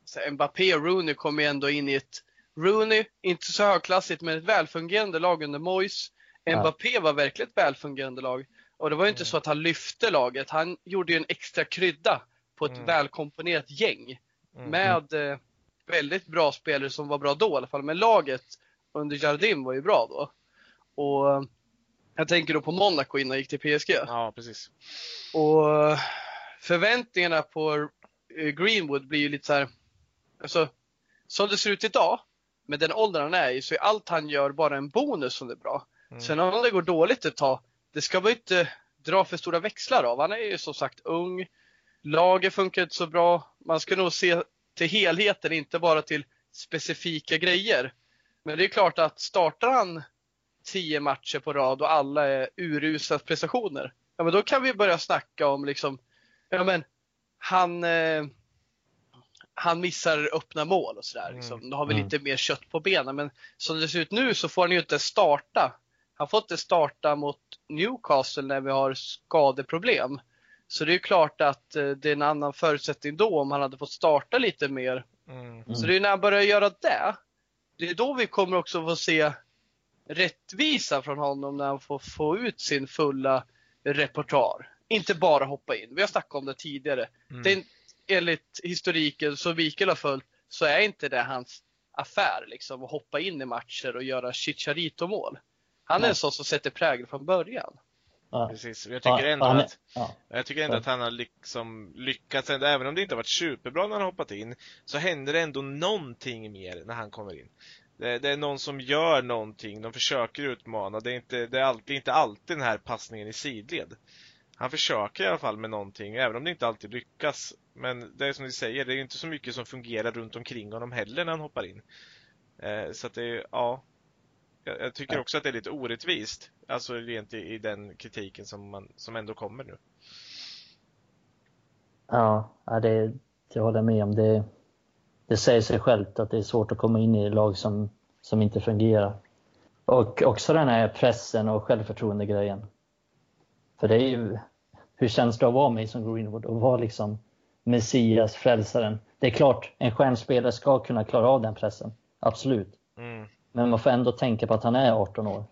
Så Mbappé och Rooney ju ändå in i ett Rooney, inte så högklassigt, men ett välfungerande lag under Moyes. Ja. Mbappé var verkligen ett välfungerande lag. Och det var ju inte Mm. så att han lyfte laget, han gjorde ju en extra krydda på ett Mm. välkomponerat gäng. Mm. Med eh, väldigt bra spelare som var bra då i alla fall. Men laget under Jardim var ju bra då. Och eh, jag tänker då på Monaco innan han gick till PSG. Ja, precis. Och eh, förväntningarna på eh, Greenwood blir ju lite så här, alltså, som det ser ut idag, med den åldern han är i, så är allt han gör bara en bonus som det är bra. Mm. Sen om det går dåligt ett tag, det ska man ju inte dra för stora växlar av. Han är ju som sagt ung, laget funkar inte så bra. Man ska nog se till helheten, inte bara till specifika grejer. Men det är klart att startar han tio matcher på rad och alla är urusla prestationer, ja men då kan vi börja snacka om liksom, ja men han, eh, han missar öppna mål och sådär. Liksom. Då har vi Mm. lite mer kött på benen. Men som det ser ut nu så får han ju inte starta. Han får inte starta mot Newcastle när vi har skadeproblem. Så det är ju klart att eh, det är en annan förutsättning då om han hade fått starta lite mer. Mm. Så det är när han börjar göra det, det är då vi kommer också få se rättvisa från honom när han får få ut sin fulla repertoar. Inte bara hoppa in. Vi har snackat om det tidigare. Mm. Det är, enligt historiken som Wikel har följt så är inte det hans affär liksom att hoppa in i matcher och göra Chicharito-mål. Han är en sån som sätter prägel från början. Ja. Precis. Jag tycker ändå är- att ja. Jag tycker ändå Ja. att han har liksom lyckats, ändå, även om det inte har varit superbra när han hoppat in, så händer det ändå någonting mer när han kommer in. Det, det är någon som gör någonting, de försöker utmana, det är inte, det är alltid, inte alltid den här passningen i sidled. Han försöker i alla fall med någonting, även om det inte alltid lyckas. Men det är som du säger, det är inte så mycket som fungerar runt omkring honom heller när han hoppar in. Eh, så att det är, ja. Jag, jag tycker Ja. också att det är lite orättvist, alltså rent i, i den kritiken som, man, som ändå kommer nu. Ja, det, det håller jag med om. Det, det säger sig självt att det är svårt att komma in i lag som, som inte fungerar. Och också den här pressen och självförtroende-grejen. För det är ju, hur känns det att vara Mason Greenwood och vara liksom Messias, frälsaren? Det är klart, en stjärnspelare ska kunna klara av den pressen. Absolut. Men man får ändå tänka på att han är 18 år.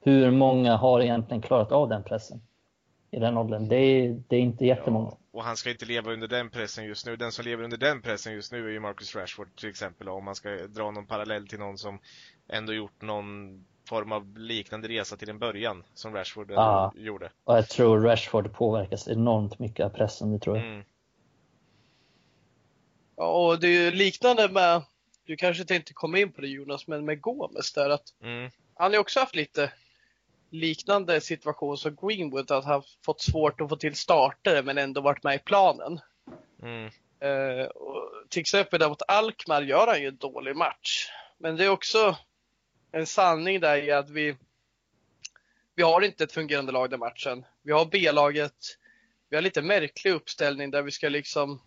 Hur många har egentligen klarat av den pressen? I den åldern? Det är, det är inte jättemånga. Ja, och han ska inte leva under den pressen just nu. Den som lever under den pressen just nu är ju Marcus Rashford till exempel. Om man ska dra någon parallell till någon som ändå gjort någon form av liknande resa till en början som Rashford Ja. gjorde. Och jag tror Rashford påverkas enormt mycket av pressen, det tror jag. Mm. Ja, och det är ju liknande med, du kanske tänkte komma in på det Jonas, men med Gomes där att Mm. han har också haft lite liknande situation som Greenwood, att han fått svårt att få till startare men ändå varit med i planen. Mm. Och till exempel där mot Alkmaar gör han ju en dålig match. Men det är också en sanning där i att vi, vi har inte ett fungerande lag den matchen. Vi har B-laget, vi har lite märklig uppställning där vi ska liksom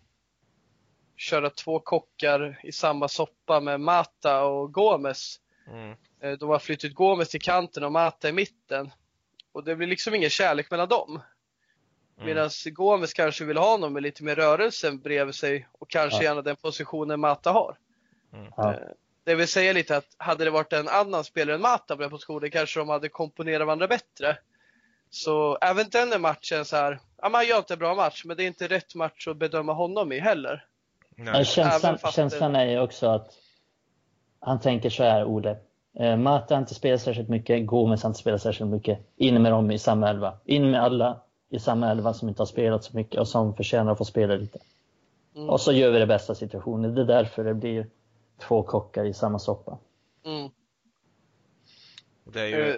köra två kockar i samma soppa med Mata och Gomes. Mm. Eh, De har flyttat Gomes till kanten och Mata i mitten. Och det blir liksom ingen kärlek mellan dem. Mm. Medan Gomes kanske vill ha någon med lite mer rörelse bredvid sig och kanske Ja. gärna den positionen Mata har. Ja. Eh, Det vill säga lite att hade det varit en annan spelare än Mata på den positionen kanske de hade komponerat varandra bättre. Så även den matchen så här, ja man gör inte en bra match men det är inte rätt match att bedöma honom i heller. Nej. känslan, känslan är ju också att han tänker så här, Ole. Eh, Mata har inte spelat särskilt mycket, Gomes har inte spelat särskilt mycket. In med dem i samma elva. In med alla i samma elva som inte har spelat så mycket och som förtjänar att få spela lite. Mm. Och så gör vi det bästa situationen. Det är därför det blir två kockar i samma soppa. Mm. Det är ju, eh,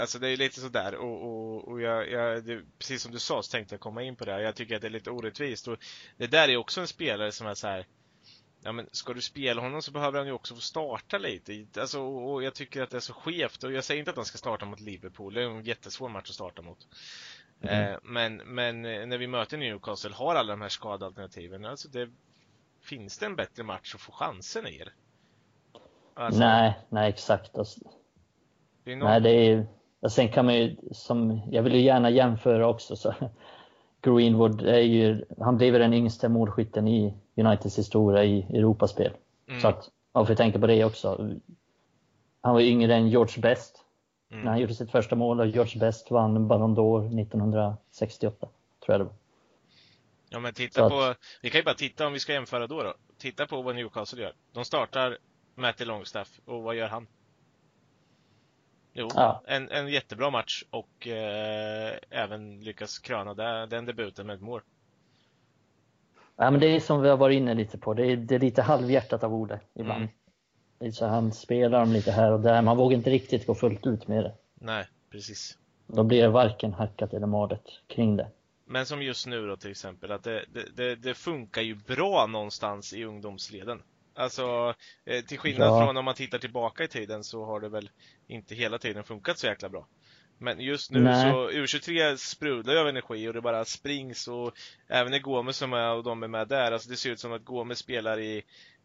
alltså det är lite sådär och, och, och jag, jag det, precis som du sa så tänkte jag komma in på det här. Jag tycker att det är lite orättvist och det där är också en spelare som är så här. Ja men ska du spela honom så behöver han ju också få starta lite. Alltså, och och jag tycker att det är så skevt och jag säger inte att han ska starta mot Liverpool. Det är en jättesvår match att starta mot. Mm. Eh, men, men när vi möter Newcastle har alla de här skadalternativen. Alltså det, finns det en bättre match att få chansen i? Alltså, nej, nej exakt. Alltså, det. Nej, det är Sen kan man ju, som, jag vill ju gärna jämföra också, så Greenwood är ju, han blev den yngsta målskytten i Uniteds historia i Europaspel. Mm. Så att man får tänka på det också. Han var yngre än George Best mm. när han gjorde sitt första mål och George Best vann Ballon d'Or 1968, tror jag det var. Ja men titta så på, att... vi kan ju bara titta om vi ska jämföra då då. Titta på vad Newcastle gör. De startar Matty Longstaff och vad gör han? Jo, ja. en, en jättebra match och eh, även lyckas kröna det, den debuten med ett mål. Ja, men det är som vi har varit inne lite på, det är, det är lite halvhjärtat av Ole ibland. Mm. Så han spelar dem lite här och där, man vågar inte riktigt gå fullt ut med det. Nej, precis. Då blir det varken hackat eller malet kring det. Men som just nu då till exempel, att det, det, det funkar ju bra någonstans i ungdomsleden. Alltså, eh, till skillnad ja. från om man tittar tillbaka i tiden så har det väl inte hela tiden funkat så jäkla bra. Men just nu Nej. så, U23 sprudlar ju av energi och det bara springs och även när Gomes som är och de är med där, alltså det ser ut som att Gomes spelar i,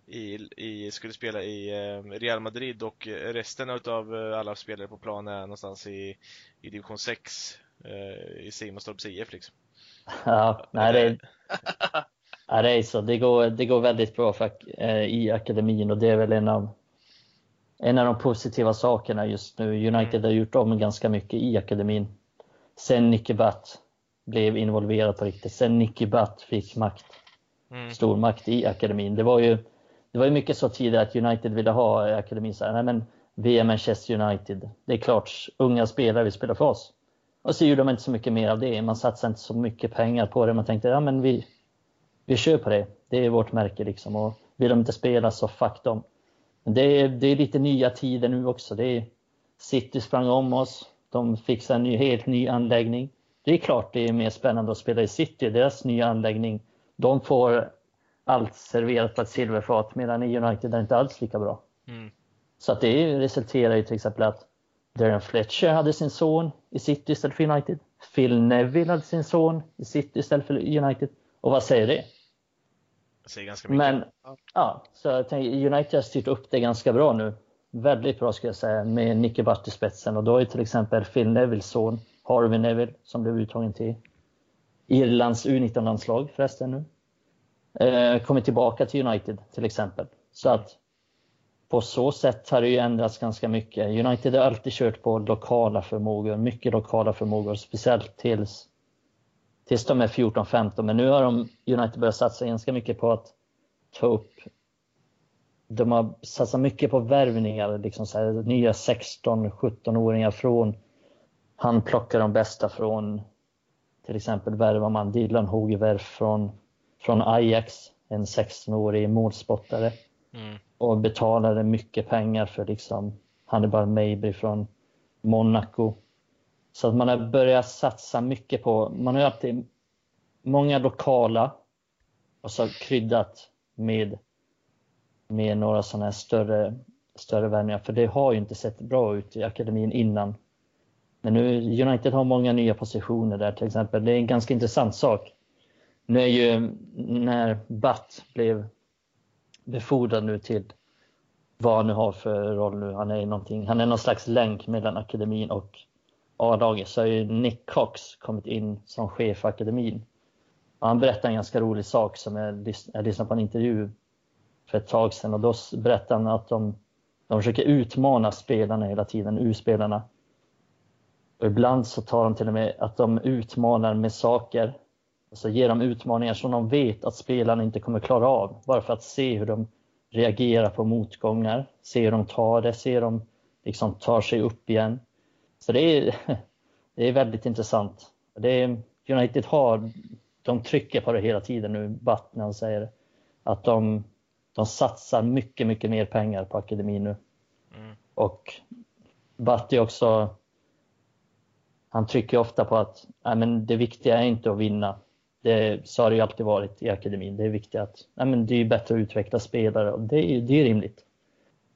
i, i skulle spela i eh, Real Madrid och resten utav eh, alla spelare på plan är någonstans i, i division 6 i Simonstorps IF liksom. Ja, nej det, Ja, det är så. Det går, det går väldigt bra för, eh, i akademin och det är väl en av, en av de positiva sakerna just nu. United har gjort om ganska mycket i akademin. Sen Nicky Butt blev involverad på riktigt. Sen Nicky Butt fick makt, mm. stor makt i akademin. Det var ju, det var ju mycket så tidigare att United ville ha akademin så här, nej men vi är Manchester United. Det är klart, unga spelare vill spela för oss. Och så gjorde de inte så mycket mer av det. Man satsade inte så mycket pengar på det. Man tänkte, ja men vi, vi kör på det. Det är vårt märke liksom. Och vill de inte spela så fuck dem. Men det är, det är lite nya tider nu också. Det är, City sprang om oss. De fixade en ny, helt ny anläggning. Det är klart det är mer spännande att spela i City, deras nya anläggning. De får allt serverat på ett silverfat medan i United är inte alls lika bra. Mm. Så att det resulterar i till exempel att Darren Fletcher hade sin son i City istället för United. Phil Neville hade sin son i City istället för United. Och vad säger det? Säger ganska mycket. Men ja, så jag tänker, United har styrt upp det ganska bra nu. Väldigt bra ska jag säga med Nicky Butt i spetsen och då är till exempel Phil Nevilles son Harvey Neville som blev uttagen till Irlands U19-landslag förresten nu. Eh, kommit tillbaka till United till exempel. Så att på så sätt har det ju ändrats ganska mycket. United har alltid kört på lokala förmågor, mycket lokala förmågor, speciellt tills tills de är 14-15. Men nu har de, United börjat satsa ganska mycket på att ta upp de har satsat mycket på värvningar, liksom så här, nya 16-17-åringar från han plockar de bästa från till exempel värvar man Dylan Hogeverf från, från Ajax, en 16-årig målspottare mm. och betalade mycket pengar för liksom Hannibal Mabry från Monaco så att man har börjat satsa mycket på, man har ju alltid många lokala och så kryddat med, med några sådana här större, större värvningar. För det har ju inte sett bra ut i akademin innan. Men nu, United har många nya positioner där till exempel. Det är en ganska intressant sak. Nu är ju, när Batt blev befordrad nu till vad han nu har för roll nu. Han är någonting, han är någon slags länk mellan akademin och A-laget så har ju Nick Cox kommit in som chef för akademin. Och han berättade en ganska rolig sak som jag, jag lyssnade på en intervju för ett tag sedan och då berättade han att de, de försöker utmana spelarna hela tiden, U-spelarna. Och ibland så tar de till och med att de utmanar med saker, Så ger de utmaningar som de vet att spelarna inte kommer klara av, bara för att se hur de reagerar på motgångar, se hur de tar det, se hur de liksom tar sig upp igen. Så det är, det är väldigt intressant. Det är, United har, de trycker på det hela tiden nu, Butt när han säger att de, de satsar mycket, mycket mer pengar på akademin nu. Mm. Och Butt är också, han trycker ofta på att nej, men det viktiga är inte att vinna. Det, så har det ju alltid varit i akademin. Det är viktigt att nej, men det är bättre att utveckla spelare och det är, det är rimligt.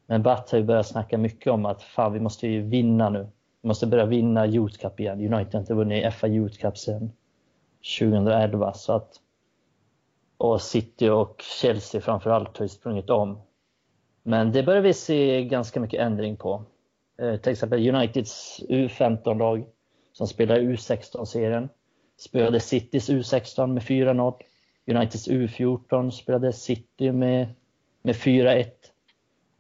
Men Butt har ju börjat snacka mycket om att fan, vi måste ju vinna nu måste börja vinna Youth Cup igen. United har inte vunnit FA Youth Cup sedan 2011. Så att, och City och Chelsea framförallt har ju sprungit om. Men det börjar vi se ganska mycket ändring på. Eh, till exempel Uniteds U15-lag som spelar U16-serien spelade Citys U16 med 4-0. Uniteds U14 spelade City med, med 4-1.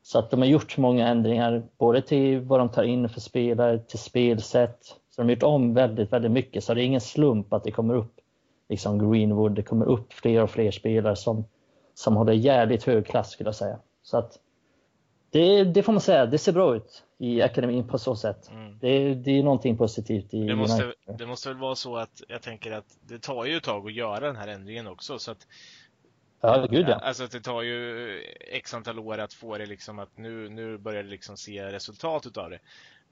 Så att de har gjort många ändringar, både till vad de tar in för spelare, till spelsätt. Så de har gjort om väldigt, väldigt mycket. Så det är ingen slump att det kommer upp liksom Greenwood, det kommer upp fler och fler spelare som, som håller jävligt hög klass skulle jag säga. Så att det, det får man säga, det ser bra ut i akademin på så sätt. Mm. Det, det är någonting positivt i det måste, det måste väl vara så att jag tänker att det tar ju ett tag att göra den här ändringen också. Så att, ja, gud ja. Alltså det tar ju x antal år att få det liksom att nu, nu börjar det liksom se resultat utav det.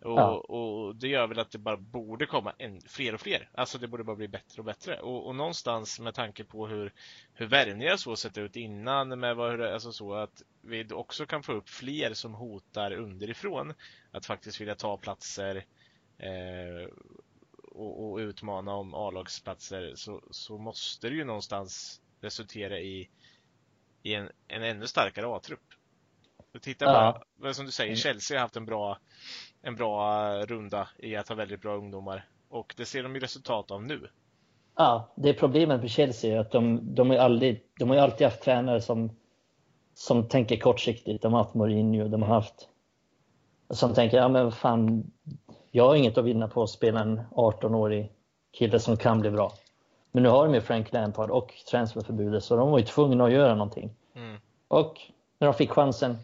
Och, ja. och, det gör väl att det bara borde komma en, fler och fler. Alltså det borde bara bli bättre och bättre. Och, och någonstans med tanke på hur, hur värvningar så sett ut innan med vad, alltså så att vi också kan få upp fler som hotar underifrån. Att faktiskt vilja ta platser eh, och, och, utmana om A-lagsplatser så, så måste det ju någonstans resultera i, i en, en ännu starkare A-trupp. Titta ja. på, som du säger, mm. Chelsea har haft en bra en bra runda i att ha väldigt bra ungdomar. Och det ser de ju resultat av nu. Ja, det är problemet med Chelsea att de, de, är aldrig, de har ju alltid haft tränare som, som tänker kortsiktigt. De har haft Mourinho, de har haft som tänker, ja men fan, jag har inget att vinna på att spela en 18-årig kille som kan bli bra. Men nu har de ju Frank Lampard och transferförbudet så de var ju tvungna att göra någonting. Mm. Och när de fick chansen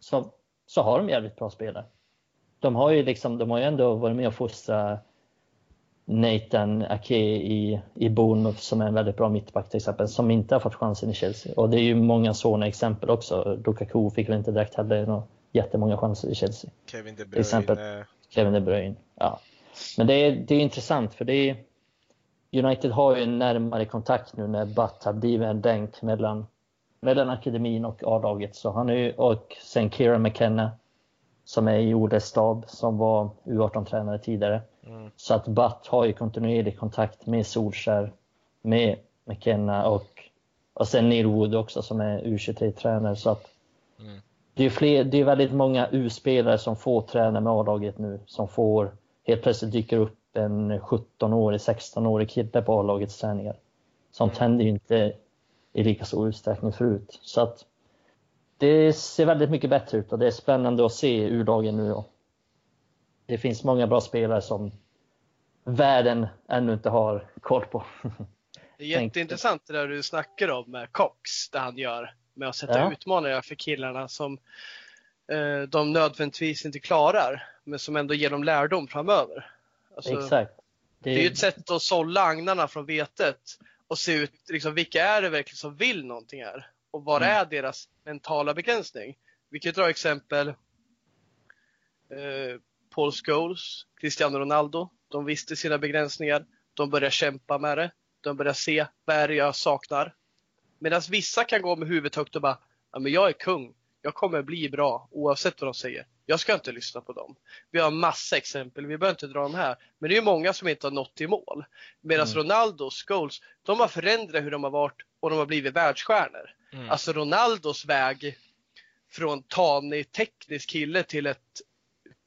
så, så har de jävligt bra spelare de har ju liksom, de har ju ändå varit med och fostra Nathan Ake i, i Bournemouth som är en väldigt bra mittback till exempel, som inte har fått chansen i Chelsea. Och det är ju många sådana exempel också. Lukaku fick väl inte direkt heller några jättemånga chanser i Chelsea. Kevin De Bruyne. Till exempel Kevin De Bruyne. Ja. Men det är, det är intressant för det är, United har ju en närmare kontakt nu när Butt har blivit en länk mellan, mellan akademin och A-laget. Så han är ju, och sen Kieran McKenna som är i Oles stab som var U18-tränare tidigare. Mm. Så att Butt har ju kontinuerlig kontakt med Solskär, med McKenna och, och sen Neil Wood också som är U23-tränare. Så att mm. det, är fler, det är väldigt många U-spelare som får träna med A-laget nu, som får helt plötsligt dyker upp en 17-årig, 16-årig kille på A-lagets träningar. Sånt mm. hände ju inte i lika stor utsträckning förut. Så att det ser väldigt mycket bättre ut och det är spännande att se U-lagen nu. Då. Det finns många bra spelare som världen ännu inte har koll på. Det är jätteintressant det där du snackar om med Cox, det han gör med att sätta ja. utmaningar för killarna som eh, de nödvändigtvis inte klarar, men som ändå ger dem lärdom framöver. Alltså, Exakt. Det... det är ju ett sätt att sålla agnarna från vetet och se ut, liksom, vilka är det verkligen som vill någonting här? och vad mm. är deras mentala begränsning? Vi kan dra exempel eh, Paul Scholes, Cristiano Ronaldo. De visste sina begränsningar. De började kämpa med det. De började se vad är det jag saknar. Medan vissa kan gå med huvudet högt och bara, ja men jag är kung. Jag kommer bli bra oavsett vad de säger. Jag ska inte lyssna på dem. Vi har massa exempel, vi behöver inte dra dem här. Men det är ju många som inte har nått i mål. Medan mm. Ronaldo Scholes, de har förändrat hur de har varit och de har blivit världsstjärnor. Mm. Alltså Ronaldos väg från tanig teknisk kille till ett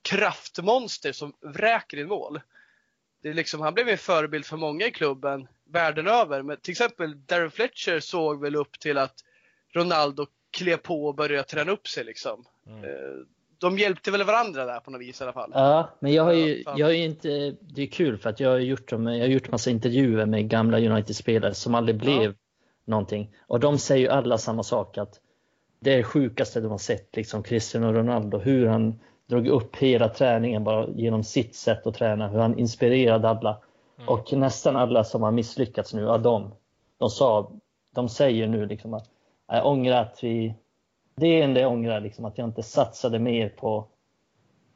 kraftmonster som vräker in mål. Det är liksom, han blev en förebild för många i klubben världen över. Men till exempel Darren Fletcher såg väl upp till att Ronaldo klev på och började träna upp sig liksom. Mm. Eh, de hjälpte väl varandra där på något vis i alla fall. Ja, men jag har ju, jag har ju inte, det är kul för att jag har gjort, jag har gjort massa intervjuer med gamla United-spelare som aldrig blev ja någonting. Och de säger ju alla samma sak att det är det sjukaste de har sett, liksom Cristiano Ronaldo, hur han drog upp hela träningen bara genom sitt sätt att träna, hur han inspirerade alla. Mm. Och nästan alla som har misslyckats nu, av dem, de, sa, de säger nu liksom att jag ångrar att vi, det är det jag ångrar, liksom, att jag inte satsade mer på,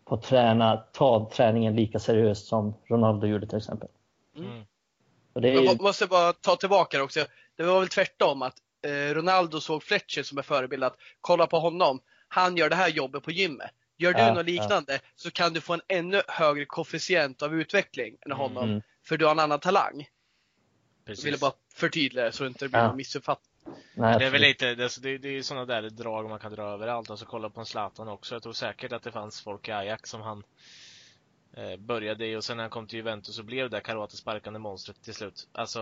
på att träna, ta träningen lika seriöst som Ronaldo gjorde till exempel. Mm. Det är... Jag måste bara ta tillbaka det också. Det var väl tvärtom att eh, Ronaldo såg Fletcher som en förebild. Att kolla på honom. Han gör det här jobbet på gymmet. Gör du ja, något liknande ja. så kan du få en ännu högre koefficient av utveckling än honom. Mm. För du har en annan talang. Precis. Jag ville bara förtydliga så det inte blir ja. någon missuppfattning. Nej, det är väl lite, det, det, det är sådana där drag man kan dra överallt. Alltså kolla på en Zlatan också. Jag tror säkert att det fanns folk i Ajax som han eh, började i och sen när han kom till Juventus så blev det karatesparkande monstret till slut. Alltså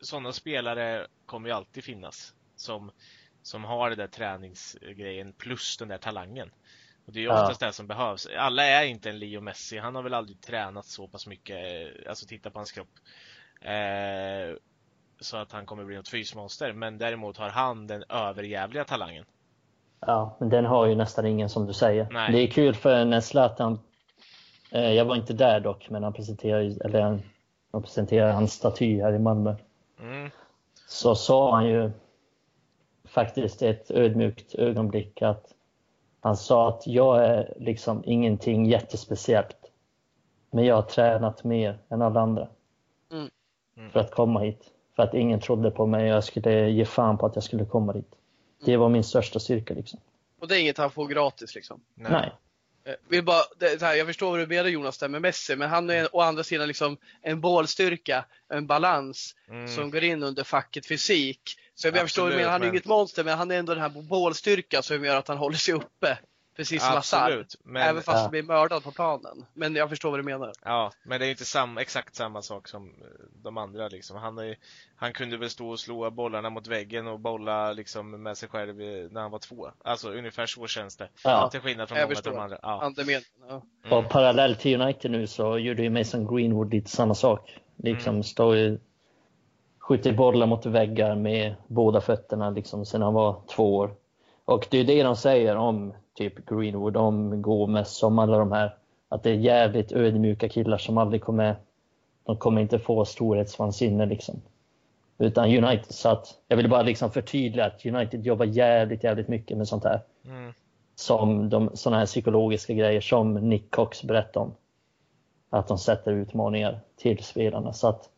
sådana spelare kommer ju alltid finnas som, som har den där träningsgrejen plus den där talangen. Och det är ju oftast ja. det som behövs. Alla är inte en Leo Messi. Han har väl aldrig tränat så pass mycket. Eh, alltså titta på hans kropp. Eh, så att han kommer bli något fysmonster. Men däremot har han den överjävliga talangen. Ja, men den har ju nästan ingen som du säger. Nej. Det är kul för när Zlatan, eh, jag var inte där dock, men han presenterade, eller han presenterade hans staty här i Malmö. Mm. Så sa han ju faktiskt ett ödmjukt ögonblick att han sa att jag är liksom ingenting jättespeciellt. Men jag har tränat mer än alla andra. Mm. mm. För att komma hit. För att ingen trodde på mig och jag skulle ge fan på att jag skulle komma dit. Det var min största styrka liksom. Och det är inget han får gratis liksom? Nej. Nej. Eh, vill bara, det, här, jag förstår vad du menar Jonas där med Messi, men han är å andra sidan liksom en bålstyrka, en balans mm. som går in under facket fysik. Så jag, Absolut, förstår vad du menar, han är men... inget monster men han är ändå den här bålstyrkan som gör att han håller sig uppe. Precis som Hazard. Men... Även fast ja. blir mördad på planen. Men jag förstår vad du menar. Ja, men det är inte sam, exakt samma sak som eh, de andra liksom. Han, är, han kunde väl stå och slå bollarna mot väggen och bolla liksom med sig själv när han var två. Alltså ungefär så känns det. Ja. Till skillnad från jag många av de andra. Ja. ja. Mm. Och parallellt till United nu så gjorde ju Mason Greenwood lite samma sak. Liksom mm. står ju skjuter bollar mot väggar med båda fötterna liksom sedan han var två år. Och det är det de säger om typ Greenwood, om Gomes, om alla de här. Att det är jävligt ödmjuka killar som aldrig kommer, de kommer inte få storhetsvansinne liksom. Utan United, så att jag vill bara liksom förtydliga att United jobbar jävligt, jävligt mycket med sånt här. Mm. Som de, såna här psykologiska grejer som Nick Cox berättade om. Att de sätter utmaningar till spelarna. Så att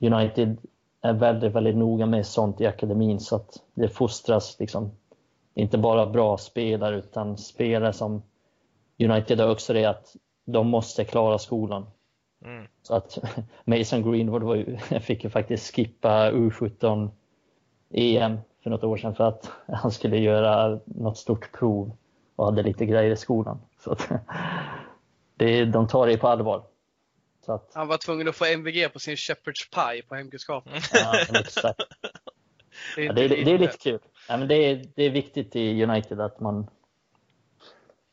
United är väldigt, väldigt noga med sånt i akademin så att det fostras liksom inte bara bra spelare utan spelare som United har också det att de måste klara skolan. Mm. Så att Mason Greenwood var ju, fick ju faktiskt skippa U17 EM för något år sedan för att han skulle göra något stort prov och hade lite grejer i skolan. Så att, det, de tar det på allvar. Att, han var tvungen att få MVG på sin Shepherd's Pie på hemkunskapen. Ja, exakt. Det, är ja, det, det är lite kul. Ja, men det, är, det är viktigt i United att man,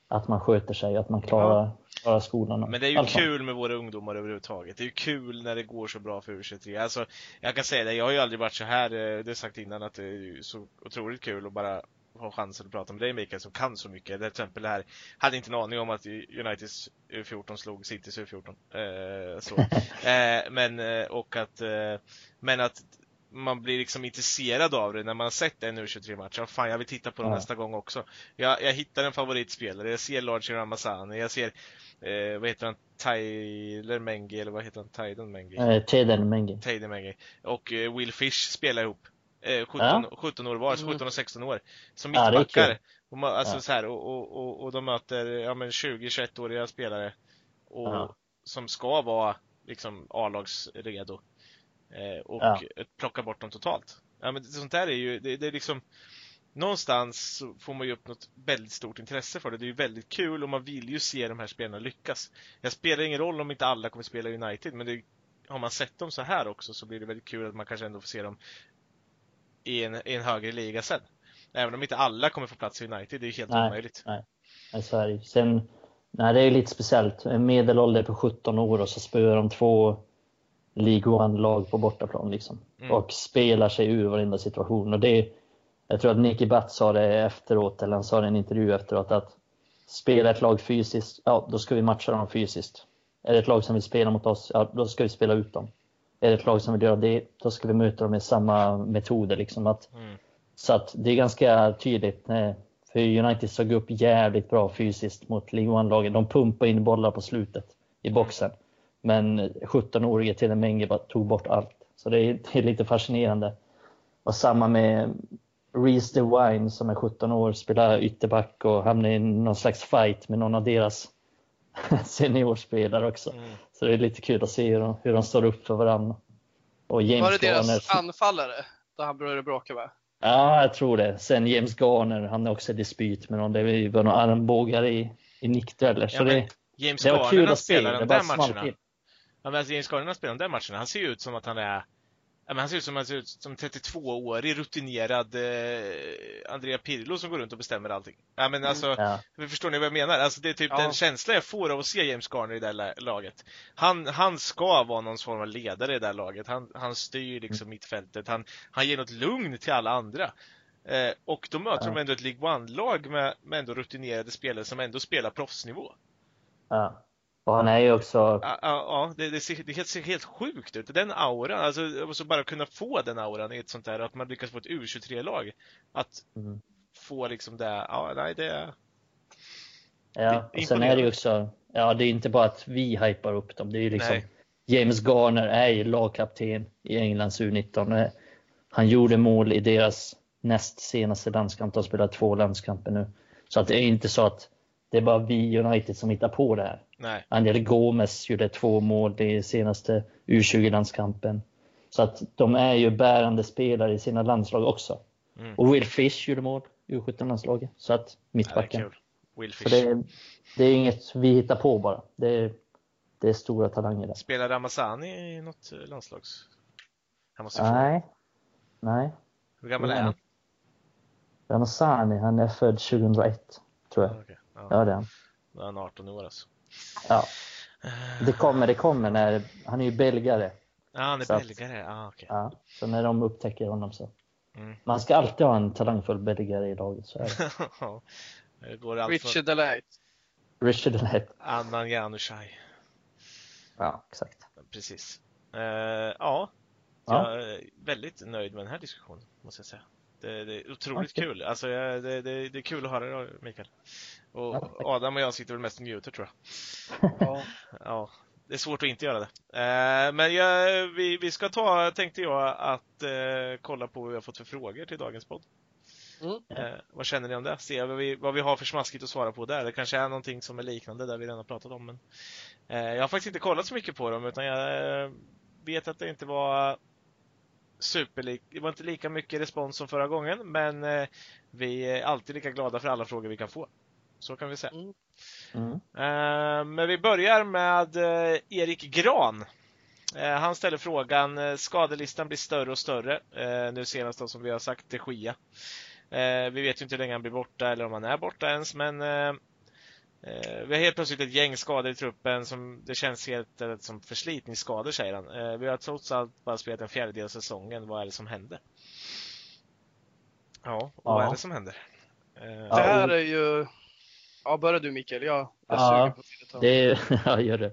att man sköter sig, att man klarar, klarar skolan. Men det är ju alltså. kul med våra ungdomar överhuvudtaget. Det är ju kul när det går så bra för U23. Alltså, jag kan säga det, jag har ju aldrig varit så här, eh, det har sagt innan, att det är så otroligt kul att bara ha chansen att prata med dig Mikael som kan så mycket. Till exempel det här, hade inte en aning om att Uniteds U14 slog Citys U14. Eh, så. Eh, men, eh, och att, eh, men att man blir liksom intresserad av det när man har sett en U23-match. Ja, fan, jag vill titta på den ja. nästa gång också. Jag, jag hittar en favoritspelare. Jag ser Lars Ramazani. Jag ser, eh, vad heter han, Tyler Mengi, eller vad heter han, Tyden Mengi? Eh, Teden Mengi. Och eh, Will Fish spelar ihop. 17, ja. 17 år var, 17 mm. och 16 år. Som mittbackar. Ja, alltså ja. så här, och, och, och, och, de möter ja, 20-21-åriga spelare. Och, ja. Som ska vara liksom A-lagsredo. Eh, och ja. plocka bort dem totalt. Ja, men sånt där är ju, det, det är liksom Någonstans får man ju upp något väldigt stort intresse för det. Det är ju väldigt kul och man vill ju se de här spelarna lyckas. Jag spelar ingen roll om inte alla kommer spela United, men det, har man sett dem så här också så blir det väldigt kul att man kanske ändå får se dem i en, i en högre liga sen. Även om inte alla kommer få plats i United, det är ju helt nej, omöjligt. Nej, så är det Sen, nej, det är lite speciellt. En medelålder på 17 år och så spöar de två League One-lag på bortaplan liksom. Mm. Och spelar sig ur varenda situation. Och det, jag tror att Nicky Butt sa det efteråt, eller han sa det i en intervju efteråt, att spela ett lag fysiskt, ja då ska vi matcha dem fysiskt. Är det ett lag som vill spela mot oss, ja då ska vi spela ut dem är det ett lag som vill göra det, då ska vi möta dem med samma metoder. Liksom att, mm. Så att det är ganska tydligt. För United såg upp jävligt bra fysiskt mot League One-lagen. De pumpade in bollar på slutet i boxen. Men 17-årige Telemenge tog bort allt. Så det är, det är, lite fascinerande. Och samma med Reese DeWine som är 17 år spelar ytterback och hamnar i någon slags fight med någon av deras seniorspelare också. Mm. Så det är lite kul att se hur de, hur de står upp för varandra. Och James Var det deras Garner, anfallare? Då han började bråka med? Ja, jag tror det. Sen James Garner, han är också i dispyt med någon. Det var några armbågar i, i nickdueller. Ja, det, James det var kul att se. De där matcherna. Ja, men alltså James Garner spelar de där matcherna. Han ser ju ut som att han är men han ser ut som, han ser ut som 32-årig rutinerad eh, Andrea Pirlo som går runt och bestämmer allting. Ja, men alltså, mm. ja. förstår ni vad jag menar? Alltså, det är typ ja. den känsla jag får av att se James Garner i det här laget. Han, han ska vara någon form av ledare i det här laget. Han, han styr liksom mm. mittfältet. Han, han ger något lugn till alla andra. Eh, och då möter ja. de ändå ett League One-lag med, med ändå rutinerade spelare som ändå spelar proffsnivå. Ja. Och han är ju också... Ja, ja det, det, ser, det ser helt sjukt ut. Den auran, alltså, alltså bara kunna få den auran i ett sånt där, att man lyckas få ett U23-lag. Att mm. få liksom det, ja, nej det... Ja, och sen är det ju också, ja det är inte bara att vi hypar upp dem, det är ju liksom nej. James Garner är ju lagkapten i Englands U19. Han gjorde mål i deras näst senaste landskamp, de spelar två landskamper nu. Så att det är inte så att det är bara vi United som hittar på det här. Nej. Angel Gomes gjorde två mål i senaste U20-landskampen. Så att de är ju bärande spelare i sina landslag också. Mm. Och Will Fish gjorde mål i U17-landslaget. Så att mittbacken. Ja, Will Fish. Så det, det, är inget vi hittar på bara. Det är, det är stora talanger där. Spelar Ramazani i något landslags? Han måste Nej. Få. Nej. Hur gammal är han? Ramazani, han är född 2001, tror jag. Okay. Ja, ja det är han. Då är han 18 år alltså. Ja. Det kommer, det kommer när, han är ju belgare. Ja, han är så belgare, ah, okay. ja, Så när de upptäcker honom så. Mm. Man ska alltid ha en talangfull belgare i laget, så är det. det går Richard för... Delight. Richard Delight. Annan Janushaj. Ja, exakt. Precis. Uh, ja, ja, jag är väldigt nöjd med den här diskussionen, måste jag säga. Det, det är otroligt okay. kul. Alltså, det, det, det, är kul att höra det, Mikael. Och Adam och jag sitter väl mest muter, tror jag. Ja. ja. Det är svårt att inte göra det. Eh, men jag, vi, vi ska ta, tänkte jag, att eh, kolla på vad vi har fått för frågor till dagens podd. Mm. Eh, vad känner ni om det? Se vad vi, vad vi har för smaskigt att svara på där. Det kanske är någonting som är liknande där vi redan har pratat om. Men, eh, jag har faktiskt inte kollat så mycket på dem utan jag eh, vet att det inte var superlik, det var inte lika mycket respons som förra gången, men eh, vi är alltid lika glada för alla frågor vi kan få. Så kan vi säga. Mm. Mm. Eh, men vi börjar med eh, Erik Gran. Han ställer frågan, skadelistan blir större och större. Nu senast då, som vi har sagt, de Gia. Vi vet ju inte hur länge han blir borta eller om han är borta ens, men Eh, vi har helt plötsligt ett gäng skador i truppen som det känns helt eh, som förslitningsskador säger han. Eh, vi har trots allt bara spelat en fjärdedel av säsongen. Vad är det som händer? Ja, ja. vad är det som händer? Det här är ju... Ja, börjar du Mikael. Jag, jag ja, på det är, ja, gör det.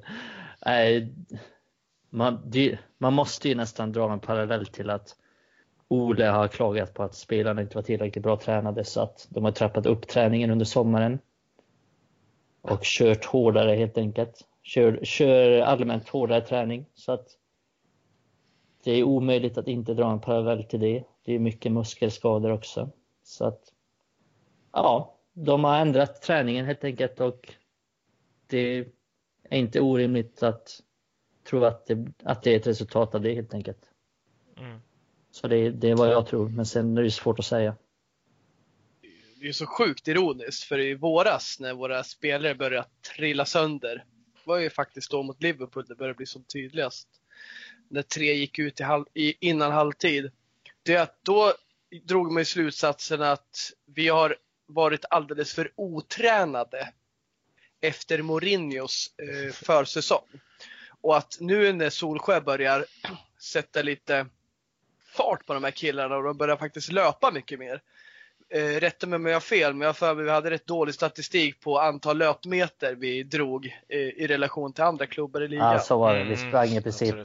Nej, man, det, man måste ju nästan dra en parallell till att Ole har klagat på att spelarna inte var tillräckligt bra tränade så att de har trappat upp träningen under sommaren och kört hårdare helt enkelt. Kör, kör allmänt hårdare träning så att det är omöjligt att inte dra en parallell till det. Det är mycket muskelskador också. Så att ja, de har ändrat träningen helt enkelt och det är inte orimligt att tro att det, att det är ett resultat av det helt enkelt. Mm. Så det, det är vad jag tror, men sen är det svårt att säga det är så sjukt ironiskt för i våras när våra spelare började trilla sönder var ju faktiskt då mot Liverpool det började bli som tydligast. När tre gick ut i halv, i, innan halvtid. Det är att då drog man slutsatsen att vi har varit alldeles för otränade efter Mourinhos eh, försäsong. Och att nu när Solsjö börjar sätta lite fart på de här killarna och de börjar faktiskt löpa mycket mer eh, rätta mig om jag har fel, men jag för mig vi hade rätt dålig statistik på antal löpmeter vi drog eh, i relation till andra klubbar i ligan. Ja, så var det. Vi mm, sprang i princip mm,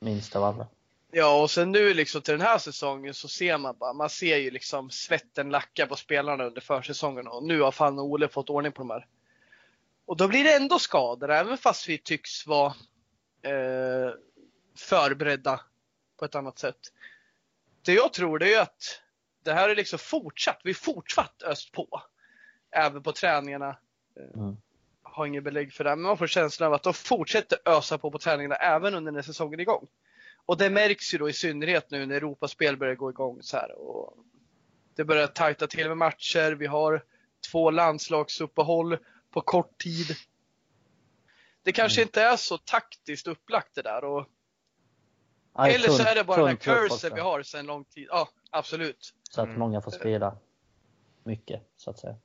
minst av alla. Ja, och sen nu liksom till den här säsongen så ser man bara, man ser ju liksom svetten lacka på spelarna under försäsongen och nu har fan Ole fått ordning på de här. Och då blir det ändå skador, även fast vi tycks vara eh, förberedda på ett annat sätt. Det jag tror det är att det här är liksom fortsatt, vi fortsatt öst på. Även på träningarna. Mm. Har inget belägg för det, men man får känslan av att de fortsätter ösa på på träningarna även under när säsongen är igång. Och det märks ju då i synnerhet nu när Europaspel börjar gå igång så här. Och det börjar tajta till med matcher. Vi har två landslagsuppehåll på kort tid. Det kanske mm. inte är så taktiskt upplagt det där. Och eller så är det bara den här cursen vi har sedan lång tid. Ja, absolut. Så att mm. många får spela mycket, så att säga.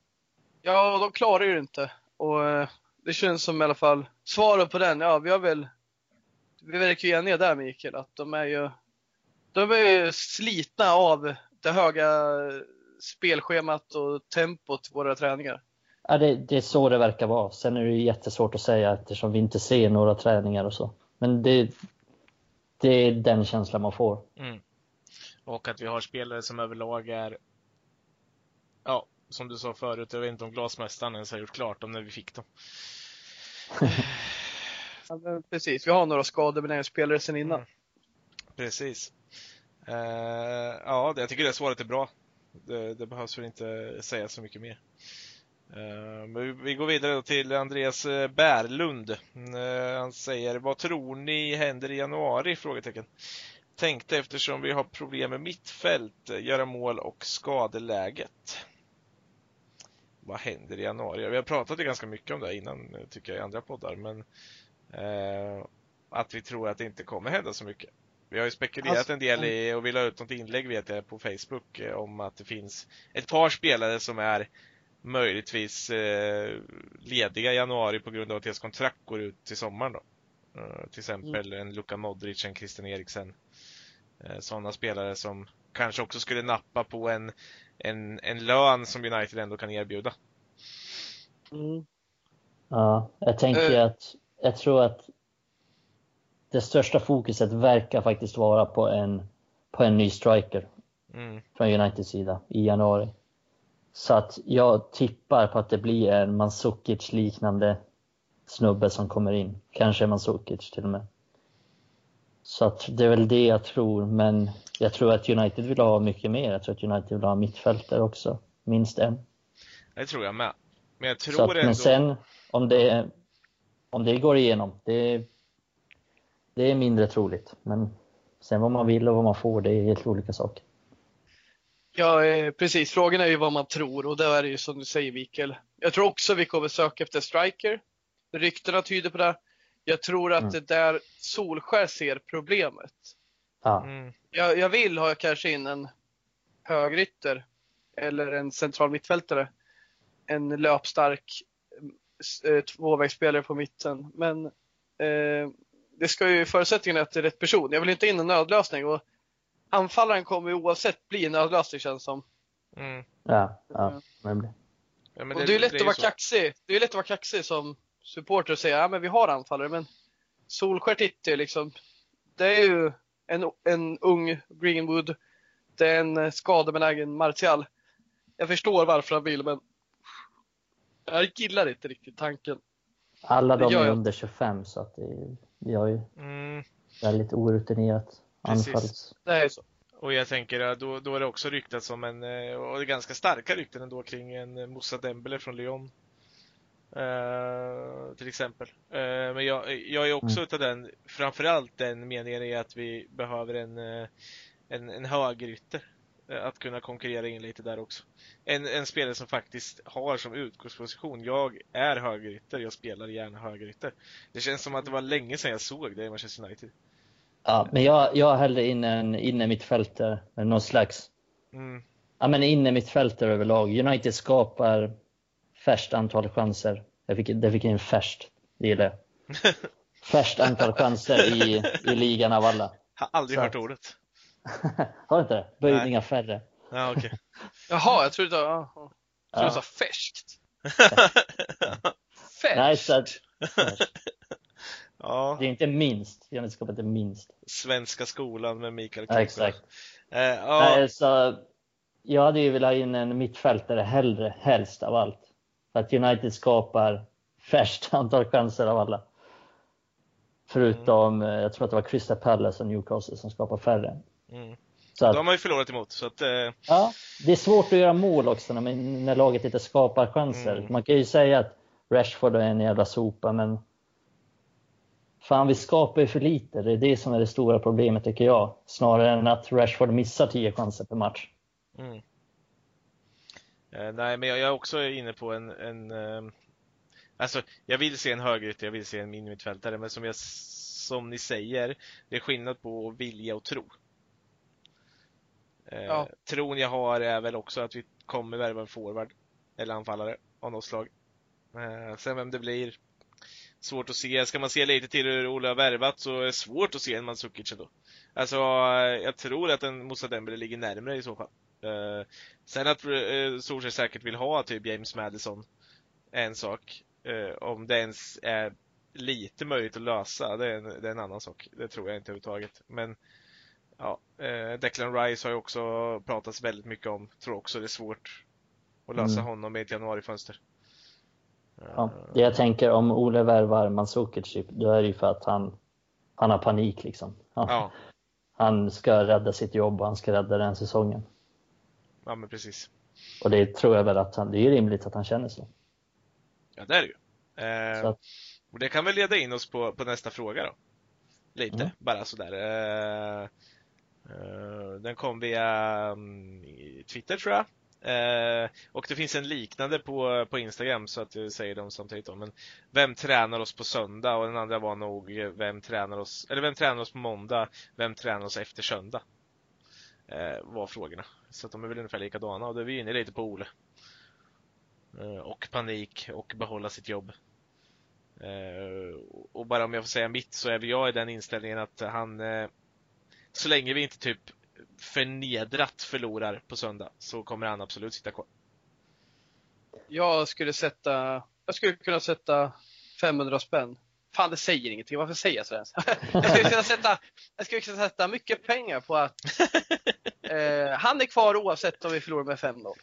Ja, de klarar ju inte. Och eh, det känns som i alla fall, svaret på den, ja vi har väl, vi verkar ju eniga där Mikael, att de är ju, de är ju slitna av det höga spelschemat och tempot på våra träningar. Ja, det, det, är så det verkar vara. Sen är det jättesvårt att säga eftersom vi inte ser några träningar och så. Men det, det är den känslan man får. Mm. Och att vi har spelare som överlag är, ja, som du sa förut, jag vet inte om glasmästaren ens har gjort klart dem när vi fick dem. ja, precis, vi har några skador spelare sedan innan. Mm. Precis. Uh, ja, jag tycker det svaret är bra. Det, det behövs väl inte säga så mycket mer. Uh, men vi går vidare till Andreas eh, Bärlund. Uh, han säger, vad tror ni händer i januari? Frågetecken. Tänkte eftersom vi har problem med mittfält, göra mål och skadeläget. Vad händer i januari? Vi har pratat ganska mycket om det innan, tycker jag, i andra poddar, men att vi tror att det inte kommer hända så mycket. Vi har ju spekulerat alltså, en del i, och vi la ut något inlägg vet jag på Facebook eh, om att det finns ett par spelare som är möjligtvis eh, lediga i januari på grund av att deras kontrakt går ut till sommaren. Då. Eh, till exempel mm. en Luka Modric, en Christian Eriksen. Eh, sådana spelare som kanske också skulle nappa på en, en, en lön som United ändå kan erbjuda. Mm. Ja, jag tänker uh. att jag tror att det största fokuset verkar faktiskt vara på en, på en ny striker mm. från Uniteds sida i januari. Så att jag tippar på att det blir en Mandzukic liknande snubbe som kommer in. Kanske Mandzukic till och med. Så att det är väl det jag tror, men jag tror att United vill ha mycket mer. Jag tror att United vill ha mittfältare också, minst en. Det tror jag med. Men jag tror att, ändå... Men sen, om det, om det går igenom, det det är mindre troligt. Men sen vad man vill och vad man får, det är helt olika saker. Ja, eh, precis. Frågan är ju vad man tror och det är det ju som du säger Mikael. Jag tror också vi kommer söka efter striker. Ryktena tyder på det. Jag tror att mm. det där Solskär ser problemet. Ja. Mm. Jag, jag, vill ha kanske in en högrytter eller en central mittfältare. En löpstark eh, tvåvägsspelare på mitten. Men eh, det ska ju förutsättningen att det är rätt person. Jag vill inte in en nödlösning och anfallaren kommer ju oavsett bli en nödlösning känns som. Mm. Ja, ja, men... ja men det, och det är lätt det är att vara så. kaxig. Det är lätt att vara kaxig som supporter och säga ja men vi har anfallare men Solskär tittar liksom. Det är ju en, en ung Greenwood. Det är en skadebenägen Martial. Jag förstår varför han vill men jag gillar inte riktigt tanken. Alla de är under 25 så att det vi har ju mm. väldigt orutinerat anfalls... Det är så. Och jag tänker då, då är det också ryktat som en, eh, och det är ganska starka rykten ändå kring en Moussa Dembele från Lyon. Uh, till exempel. Uh, men jag, jag är också mm. utav den, framförallt den meningen är att vi behöver en, en, en högerytter. Eh, att kunna konkurrera in lite där också. En, en spelare som faktiskt har som utgångsposition, jag är högerytter, jag spelar gärna högerytter. Det känns som att det var länge sedan jag såg det i Manchester United. Ja, men jag, jag hellre in en inne mittfältare, någon slags mm. Ja men inne mittfältare överlag. United skapar färst antal chanser. Jag fick, det fick in färst, det gillar jag. Färst antal chanser i, i ligan av alla. Har aldrig Så hört ordet. Har du inte det? Böjningar Nej. färre. Ja, okay. Jaha, jag trodde, jag trodde ja. du sa färskt. färskt? Nej, så att, ja. Det är inte minst. Genusskapet är minst. Svenska skolan med Mikael Kroppe. Ja, exakt. Eh, ja. Nej, så jag hade ju velat ha in en mittfältare hellre, helst av allt. För att United skapar färst antal chanser av alla. Förutom, mm. jag tror att det var Crystal Palace och Newcastle som skapar färre. Mm. Så att, de har ju förlorat emot. Så att, eh... Ja, det är svårt att göra mål också när, när laget inte skapar chanser. Mm. Man kan ju säga att Rashford är en jävla sopa, men fan, vi skapar ju för lite. Det är det som är det stora problemet tycker jag. Snarare än att Rashford missar tio chanser per match. Mm. Eh, nej, men jag, är också inne på en, en eh, Alltså, jag vill se en högerytter, jag vill se en minimittfältare, men som, jag, som ni säger, det är skillnad på vilja och tro. Eh, ja. Tron jag har är väl också att vi kommer värva en forward eller anfallare av något slag. Eh, sen vem det blir, svårt att se. Ska man se lite till hur Olle har värvat så är det svårt att se en Mandzukic ändå. Alltså, jag tror att en Moussa Dembele ligger närmare i så fall. Uh, sen att uh, Solskjaer säkert vill ha typ James Madison är en sak. Uh, om det ens är lite möjligt att lösa, det är, en, det är en annan sak. Det tror jag inte överhuvudtaget. Men ja, uh, Declan Rice har ju också pratats väldigt mycket om. Tror också det är svårt att lösa mm. honom med ett januarifönster. Ja, det jag tänker om Ole värvar Mandzukic, typ, då är det ju för att han, han har panik liksom. Han, ja. han ska rädda sitt jobb och han ska rädda den säsongen. Ja, men precis. Och det tror jag väl att han, det är rimligt att han känner så. Ja, det är det ju. Eh, att... Och det kan väl leda in oss på, på nästa fråga då. Lite, mm. bara sådär. Eh, eh, den kom via um, Twitter tror jag. Eh, och det finns en liknande på, på Instagram så att jag säger dem samtidigt då. Men vem tränar oss på söndag? Och den andra var nog vem tränar oss, eller vem tränar oss på måndag? Vem tränar oss efter söndag? Eh, var frågorna. Så att de är väl ungefär likadana och då är vi inne lite på Ole. Eh, och panik och behålla sitt jobb. Eh, och bara om jag får säga mitt så är väl jag i den inställningen att han så länge vi inte typ förnedrat förlorar på söndag så kommer han absolut sitta kvar. Jag skulle sätta, jag skulle kunna sätta 500 spänn. Fan, det säger ingenting. Varför säger jag så ens? jag skulle kunna sätta, jag skulle kunna sätta mycket pengar på att eh, han är kvar oavsett om vi förlorar med 5-0.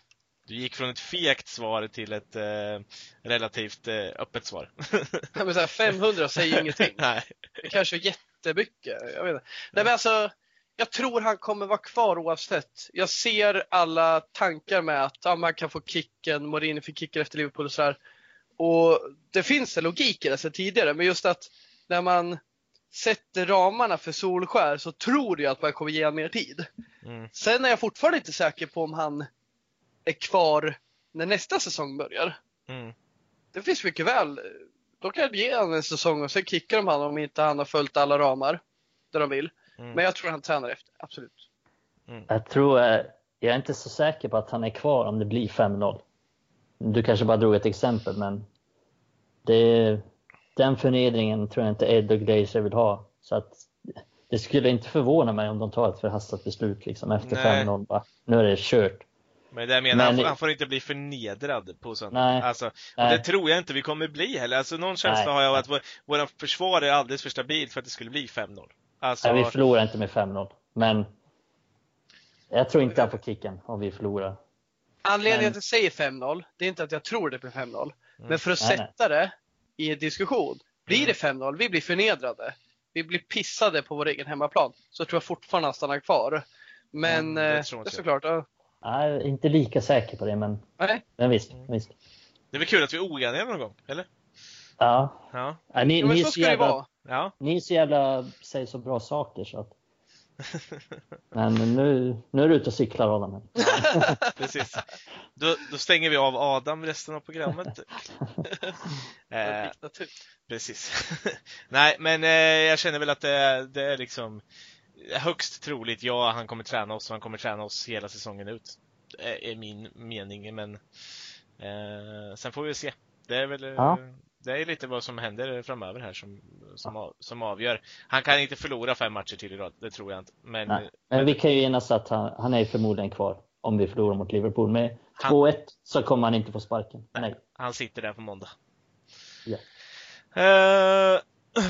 Du gick från ett fegt svar till ett eh, relativt eh, öppet svar. men så här, 500 säger ingenting. Nej. Det kanske är jättemycket. Jag vet inte. Nej, men alltså, jag tror han kommer vara kvar oavsett. Jag ser alla tankar med att ja, man kan få kicken, Mourinho fick kicken efter Liverpool och sådär. Och det finns en logik i det sedan tidigare, men just att när man sätter ramarna för Solskär så tror jag att man kommer ge honom mer tid. Mm. Sen är jag fortfarande inte säker på om han är kvar när nästa säsong börjar. Mm. Det finns mycket väl. Då kan jag ge honom en säsong och sen kickar de honom om inte han har följt alla ramar där de vill. Mm. Men jag tror han tränar efter, absolut. Mm. Jag tror, eh, jag är inte så säker på att han är kvar om det blir 5-0. Du kanske bara drog ett exempel, men det, den förnedringen tror jag inte Ed och Glazer vill ha. Så att det skulle inte förvåna mig om de tar ett förhastat beslut liksom efter 5-0. Nu är det kört. Men det jag menar, men, han, han, får inte bli förnedrad på sånt. Nej, alltså, och nej. det tror jag inte vi kommer bli heller. Alltså någon känsla nej, har jag av att vår, våra försvar är alldeles för stabilt för att det skulle bli 5-0. Alltså... Nej, vi förlorar inte med 5-0. Men jag tror inte han får kicken om vi förlorar. Anledningen men... till att jag säger 5-0, det är inte att jag tror det blir 5-0. Mm. Men för att nej, sätta det i en diskussion. Blir det 5-0, vi blir förnedrade, vi blir pissade på vår egen hemmaplan, så tror jag fortfarande han stannar kvar. Men mm, det, eh, det är såklart. Ja. Nej, inte lika säker på det, men, Nej. men visst, mm. visst. Det är väl kul att vi är oeniga någon gång, eller? Ja. ja. ja ni, ni, är så jävla, ja. ni är så jävla, säger så bra saker så att men nu, nu är du ute och cyklar Adam. Precis. Då, då, stänger vi av Adam resten av programmet. eh, precis. Nej, men eh, jag känner väl att det, det, är liksom högst troligt, ja, han kommer träna oss och han kommer träna oss hela säsongen ut. Det är min mening, men eh, sen får vi se. Det är väl ja det är lite vad som händer framöver här som, som, ja. som avgör. Han kan inte förlora fem matcher till i rad, det tror jag inte. Men, Nej, men vi kan ju enas att han, han är förmodligen kvar om vi förlorar mot Liverpool. Med 2-1 så kommer han inte få sparken. Nej. Han sitter där på måndag. Ja. Uh,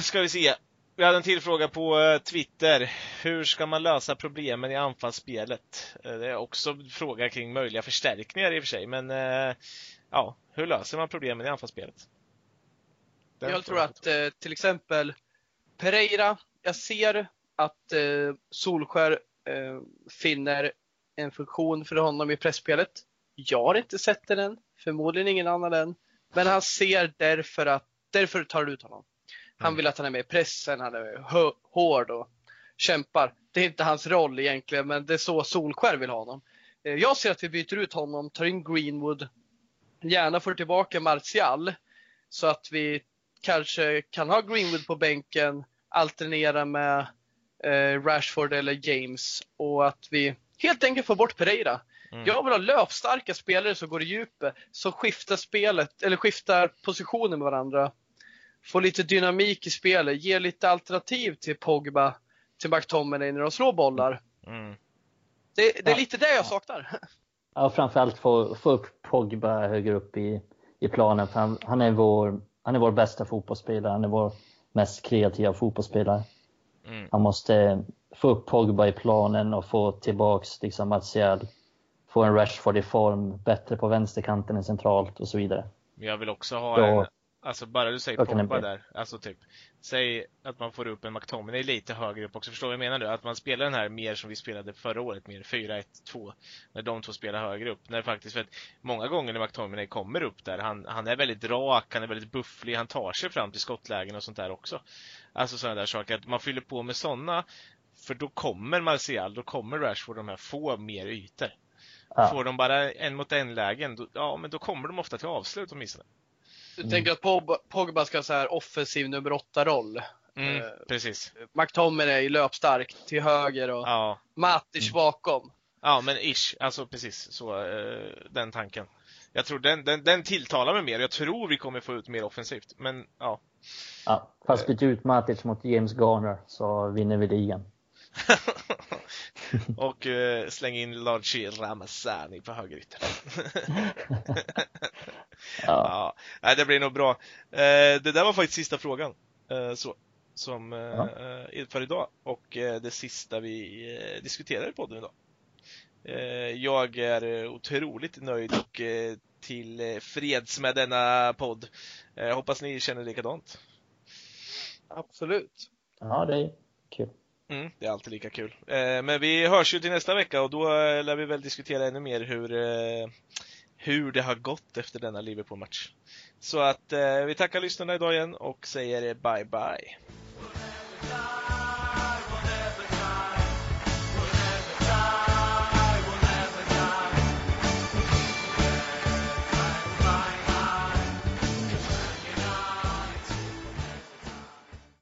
ska vi se. Vi hade en till fråga på uh, Twitter. Hur ska man lösa problemen i anfallsspelet? Uh, det är också en fråga kring möjliga förstärkningar i och för sig, men ja, hur löser man problemen i anfallsspelet? Jag tror att eh, till exempel Pereira, jag ser att eh, Solskär eh, finner en funktion för honom i pressspelet. Jag har inte sett den än, förmodligen ingen annan än. Men han ser därför att, därför tar du ut honom. Han Mm. vill att han är med i pressen, han är hård och kämpar. Det är inte hans roll egentligen, men det är så Solskär vill ha honom. Eh, Jag ser att vi byter ut honom, tar in Greenwood, gärna får tillbaka Martial. Så att vi kanske kan ha Greenwood på bänken, alternera med eh, Rashford eller James och att vi helt enkelt får bort Pereira. Mm. Jag vill ha löpstarka spelare som går i djupet, som skiftar spelet, eller skiftar positioner med varandra. Får lite dynamik i spelet, ger lite alternativ till Pogba, till McTominay när de slår bollar. Mm. Det, det är Ja. lite det jag saknar. Ja, framförallt få, få upp Pogba högre upp i, i planen. För han, han, är vår, han är vår bästa fotbollsspelare. Han är vår mest kreativa fotbollsspelare. Mm. Han måste få upp Pogba i planen och få tillbaks liksom Martial. Få en Rashford i form, bättre på vänsterkanten än centralt och så vidare. Jag vill också ha Ja. en, alltså bara du säger Pogba inte. där, alltså typ, säg att man får upp en McTominay lite högre upp också, förstår du vad jag menar nu? Att man spelar den här mer som vi spelade förra året, mer 4-1-2, när de två spelar högre upp. När faktiskt, för att många gånger när McTominay kommer upp där, han, han är väldigt rak, han är väldigt bufflig, han tar sig fram till skottlägen och sånt där också. Alltså sådana där saker, att man fyller på med sådana, för då kommer Martial, då kommer Rashford, de här, få mer ytor. Ja. Får de bara en mot en lägen, då, ja men då kommer de ofta till avslut åtminstone. Du Mm. tänker att Pogba, ska ha så här offensiv nummer åtta roll. Mm, Eh, precis. McTominay löpstark till höger och Ja, Matic bakom. ja men ish, alltså precis så, eh, den tanken. Jag tror den, den, den tilltalar mig mer, jag tror vi kommer få ut mer offensivt, men ja. Ja, fast byt ut Matic mot James Garner så vinner vi ligan. och eh, släng in Largi Ramazani på högerytter. Ja. ja, nej, det blir nog bra. Eh, det där var faktiskt sista frågan. Eh, så, som eh, Ja. eh, för idag och eh, det sista vi eh, diskuterar i podden idag. Eh, jag är otroligt nöjd och eh, till freds med denna podd. Eh, hoppas ni känner likadant. Absolut. ja, det är kul. Mm, det är alltid lika kul. Eh, men vi hörs ju till nästa vecka och då lär vi väl diskutera ännu mer hur, eh, hur det har gått efter denna Liverpool-match. Så att eh, vi tackar lyssnarna idag igen och säger bye bye.